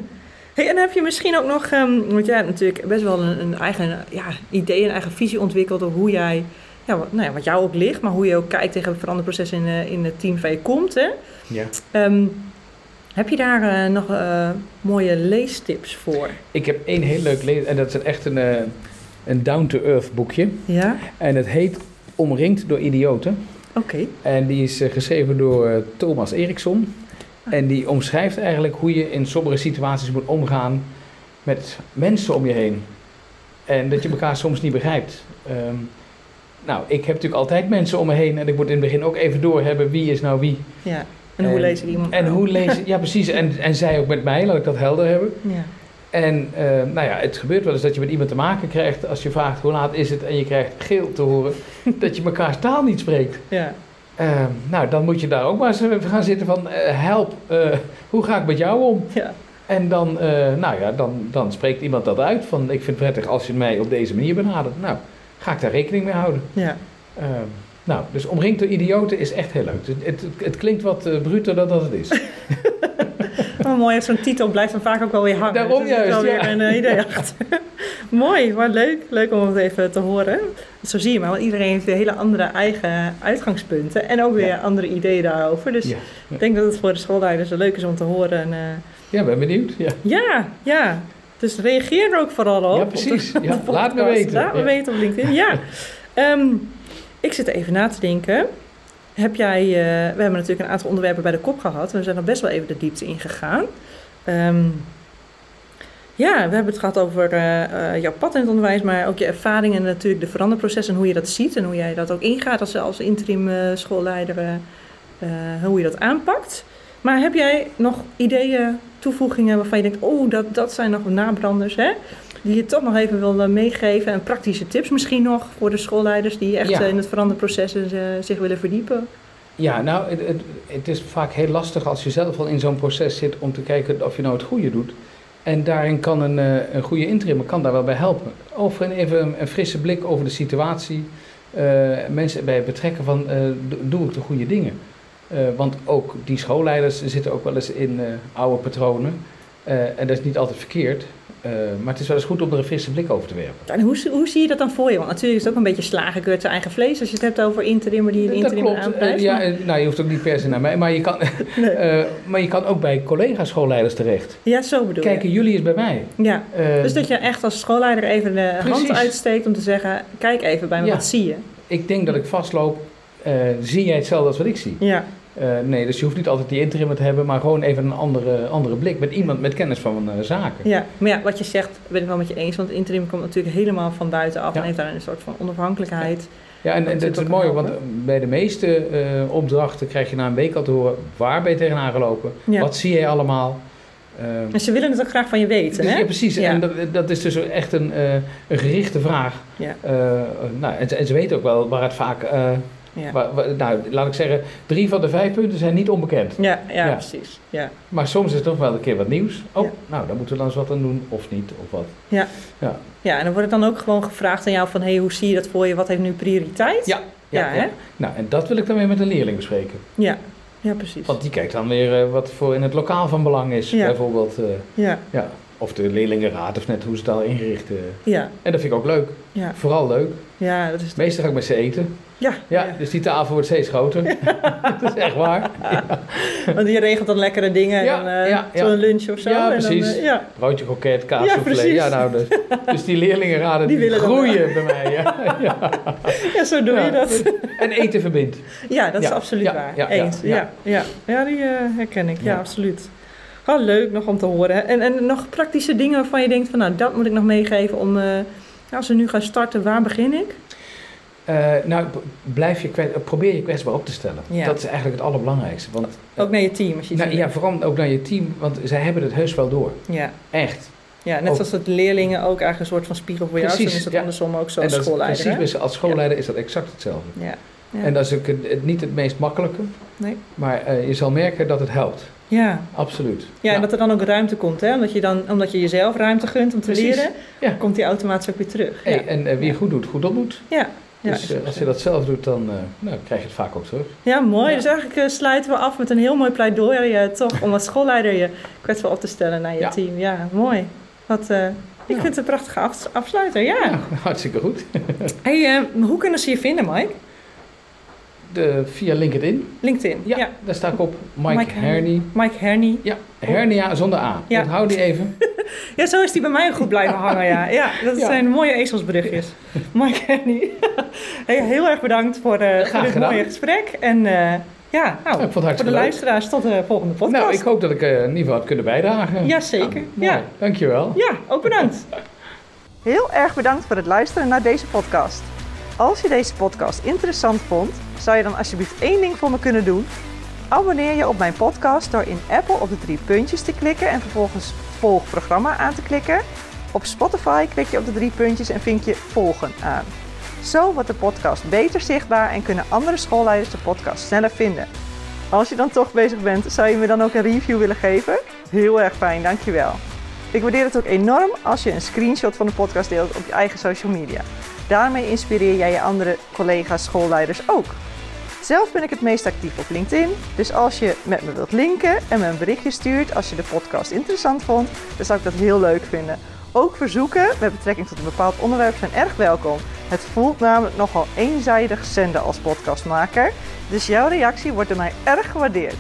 Hey, en heb je misschien ook nog, ehm, want jij hebt natuurlijk best wel een, een eigen ja, idee, een eigen visie ontwikkeld over hoe jij, ja, wat, nou ja, wat jou ook ligt, maar hoe je ook kijkt tegen veranderprocessen in, eh, in het team waar je komt. Hè? ja. Ehm, heb je daar eh, nog eh, mooie leestips voor? Ik heb één heel leuk lezen en dat is echt een, een down-to-earth boekje. Ja? En het heet Omringd door idioten. Oké. En die is geschreven door Thomas Eriksson. En die omschrijft eigenlijk hoe je in sommige situaties moet omgaan met mensen om je heen. En dat je elkaar soms niet begrijpt. Ehm, nou, ik heb natuurlijk altijd mensen om me heen en ik moet in het begin ook even doorhebben wie is nou wie. Ja. En hoe lees die iemand En nou? hoe lezen, ja precies, en, en zij ook met mij, laat ik dat helder hebben. Ja. En eh, nou ja, het gebeurt wel eens dat je met iemand te maken krijgt als je vraagt hoe laat is het en je krijgt geel te horen dat je mekaars taal niet spreekt. Ja. Eh, nou, dan moet je daar ook maar eens even gaan zitten van eh, help, eh, hoe ga ik met jou om? Ja. En dan, nou ja, dan, dan spreekt iemand dat uit van ik vind het prettig als je mij op deze manier benadert. Nou, ga ik daar rekening mee houden. Ja. Eh, nou, dus omringd door idioten is echt heel leuk. Het, het, het klinkt wat eh, bruter dan dat het is. Oh, mooi, zo'n titel blijft dan vaak ook wel weer hangen. Daarom Dus juist, wel ja. weer een eh, idee achter. mooi, maar leuk. Leuk om het even te horen. Zo zie je maar, want iedereen heeft weer hele andere eigen uitgangspunten. En ook weer Ja. andere ideeën daarover. Dus Ja. ik denk dat het voor de schoolleiders leuk is om te horen. En, eh, Ja, ben benieuwd. Ja, ja, ja. Dus reageer er ook vooral op. ja precies. op de Ja, laat me weten. Laat me Ja. weten op LinkedIn, ja. Ehm, ik zit even na te denken. Heb jij, eh, we hebben natuurlijk een aantal onderwerpen bij de kop gehad. We zijn er best wel even de diepte in gegaan. Ehm, ja, we hebben het gehad over eh, eh, jouw pad in het onderwijs, maar ook je ervaringen en natuurlijk de veranderprocessen en hoe je dat ziet en hoe jij dat ook ingaat als, als interim schoolleider, hoe je dat aanpakt. Maar heb jij nog ideeën, toevoegingen waarvan je denkt, oh, dat, dat zijn nog nabranders, hè? Die je toch nog even wil eh, meegeven en praktische tips misschien nog voor de schoolleiders die echt Ja. eh, in het veranderproces eh, zich willen verdiepen? Ja, nou, het, het, het is vaak heel lastig als je zelf al in zo'n proces zit om te kijken of je nou het goede doet. En daarin kan een, een goede interim kan daar wel bij helpen. Of een, even een, een frisse blik over de situatie. mensen bij betrekken van, do- doe ik de goede dingen? Eh, want ook die schoolleiders zitten ook wel eens in eh, oude patronen. Eh, en dat is niet altijd verkeerd. Maar het is wel eens goed om er een frisse blik over te werpen. En hoe, hoe zie je dat dan voor je? Want natuurlijk is het ook een beetje slagen uit zijn eigen vlees als je het hebt over interimmer die een dat interim aanprijst. Ja, maar- nou, je hoeft ook niet per se naar mij, maar je kan, maar je kan ook bij collega-schoolleiders terecht. ja, zo bedoel Kijken je. jullie eens bij mij. Ja. Dus dat je echt als schoolleider even de hand uitsteekt om te zeggen, kijk even bij me, Ja. wat zie je? ik denk dat ik vastloop. Zie jij hetzelfde als wat ik zie? Ja, Eh, nee, dus je hoeft niet altijd die interim te hebben, maar gewoon even een andere, andere blik met iemand met kennis van eh, zaken. ja. Maar ja, wat je zegt, ben ik wel met je eens. Want interim komt natuurlijk helemaal van buitenaf Ja. en heeft daar een soort van onafhankelijkheid. Ja, en, Dat en dat is het ook mooie, een want bij de meeste eh, opdrachten krijg je na een week al te horen waar ben je tegenaan gelopen, Ja. wat zie je allemaal. En ze willen het ook graag van je weten, dus- hè? ja, precies. En dat, dat is dus echt een, eh, een gerichte vraag. Ja. Eh, nou, en ze weten ook wel waar het vaak. Ja. waar- waar- nou, laat ik zeggen, drie van de vijf punten zijn niet onbekend. Ja, ja, Ja. precies. Ja. Maar soms is het toch wel een keer wat nieuws. Oh, Ja. nou, daar moeten we dan eens wat aan doen, of niet, of wat. Ja. Ja, ja, en dan wordt het dan ook gewoon gevraagd aan jou van... hey, hoe zie je dat voor je? Wat heeft nu prioriteit? Ja, Ja, hè? Nou, en dat wil ik dan weer met een leerling bespreken. Ja, ja precies. Want die kijkt dan weer eh, wat voor in het lokaal van belang is. Ja. Bijvoorbeeld, eh, Ja, ja, of de leerlingenraad, of net hoe ze het al ingericht. eh. ja, En dat vind ik ook leuk. ja. Vooral leuk. Ja, dat is... Meestal ga ik met ze eten. Ja, Ja, ja. dus die tafel wordt steeds groter. dat is echt waar. want je regelt dan lekkere dingen. En ja. Zo'n lunch of zo. Ja, en dan, precies. eh, ja. Broodje kroket, kaas, Ja, precies. Ja, nou, dus, dus die leerlingenraden Die die, groeien bij mij. Ja, zo doe je dat. En eten verbindt. Ja, dat is absoluut waar. ja, Eens. Ja, ja. ja. die eh, herken ik. Ja, absoluut. Oh, leuk nog om te horen. En, en nog praktische dingen waarvan je denkt van... nou, dat moet ik nog meegeven om... als we nu gaan starten, waar begin ik? Eh, nou, blijf je kwets- probeer je kwetsbaar op te stellen. Ja. Dat is eigenlijk het allerbelangrijkste. Want, Ook naar je team. Als je nou, ja, vooral ook naar je team, want zij hebben het heus wel door. ja. Echt. ja, net zoals dat leerlingen ook eigenlijk een soort van spiegel voor jou zijn... Is dat ja. andersom ook zo als schoolleider. precies, met- als schoolleider is dat exact hetzelfde. Ja. Ja. En dat is ook het, niet het meest makkelijke, Nee. maar eh, je zal merken dat het helpt. ja. Absoluut. Ja, en dat er dan ook ruimte komt, hè? Omdat je, dan, omdat je jezelf ruimte gunt om te Precies. leren, komt die automatisch ook weer terug. Hey, ja. En eh, wie goed doet, goed opdoet. Ja. Ja, dus is eh, als je dat zelf doet, dan eh, nou, krijg je het vaak ook terug. Ja, mooi. Ja. Dus eigenlijk eh, sluiten we af met een heel mooi pleidooi, toch, om als schoolleider je kwetsbaar op te stellen naar je Ja. team. Ja, mooi. Wat, eh, ik Ja. vind het een prachtige af- afsluiter, ja. Ja, hartstikke goed. Hey, eh, hoe kunnen ze je vinden, Mike? De, via LinkedIn. LinkedIn. Ja, ja. daar sta ik op. Mike, Mike Herney. Mike Herney. Ja, hernia zonder A. Ja. Onthoud die even. Ja, zo is die bij mij goed blijven hangen, ja. Ja, dat Ja. zijn mooie ezelsbrugjes. Mike Herney. Hey, heel erg bedankt voor, eh, voor Graag dit gedaan. mooie gesprek. En eh, ja, nou, Ja, ik vond het voor de leuk. luisteraars tot de volgende podcast. Nou, ik hoop dat ik eh, in ieder geval heb kunnen bijdragen. Jazeker, Nou, ja. Dankjewel. Ja, ook bedankt. Heel erg bedankt voor het luisteren naar deze podcast. Als je deze podcast interessant vond, zou je dan alsjeblieft één ding voor me kunnen doen? Abonneer je op mijn podcast door in Apple op de drie puntjes te klikken en vervolgens volg programma aan te klikken. Op Spotify klik je op de drie puntjes en vink je volgen aan. Zo wordt de podcast beter zichtbaar en kunnen andere schoolleiders de podcast sneller vinden. Als je dan toch bezig bent, zou je me dan ook een review willen geven? Heel erg fijn, dankjewel. Ik waardeer het ook enorm als je een screenshot van de podcast deelt op je eigen social media. Daarmee inspireer jij je andere collega's, schoolleiders ook. Zelf ben ik het meest actief op LinkedIn, dus als je met me wilt linken en me een berichtje stuurt als je de podcast interessant vond, dan zou ik dat heel leuk vinden. Ook verzoeken met betrekking tot een bepaald onderwerp zijn erg welkom. Het voelt namelijk nogal eenzijdig zenden als podcastmaker, dus jouw reactie wordt door mij erg gewaardeerd.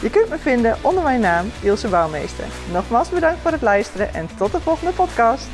Je kunt me vinden onder mijn naam Ilse Bouwmeester. Nogmaals bedankt voor het luisteren en tot de volgende podcast.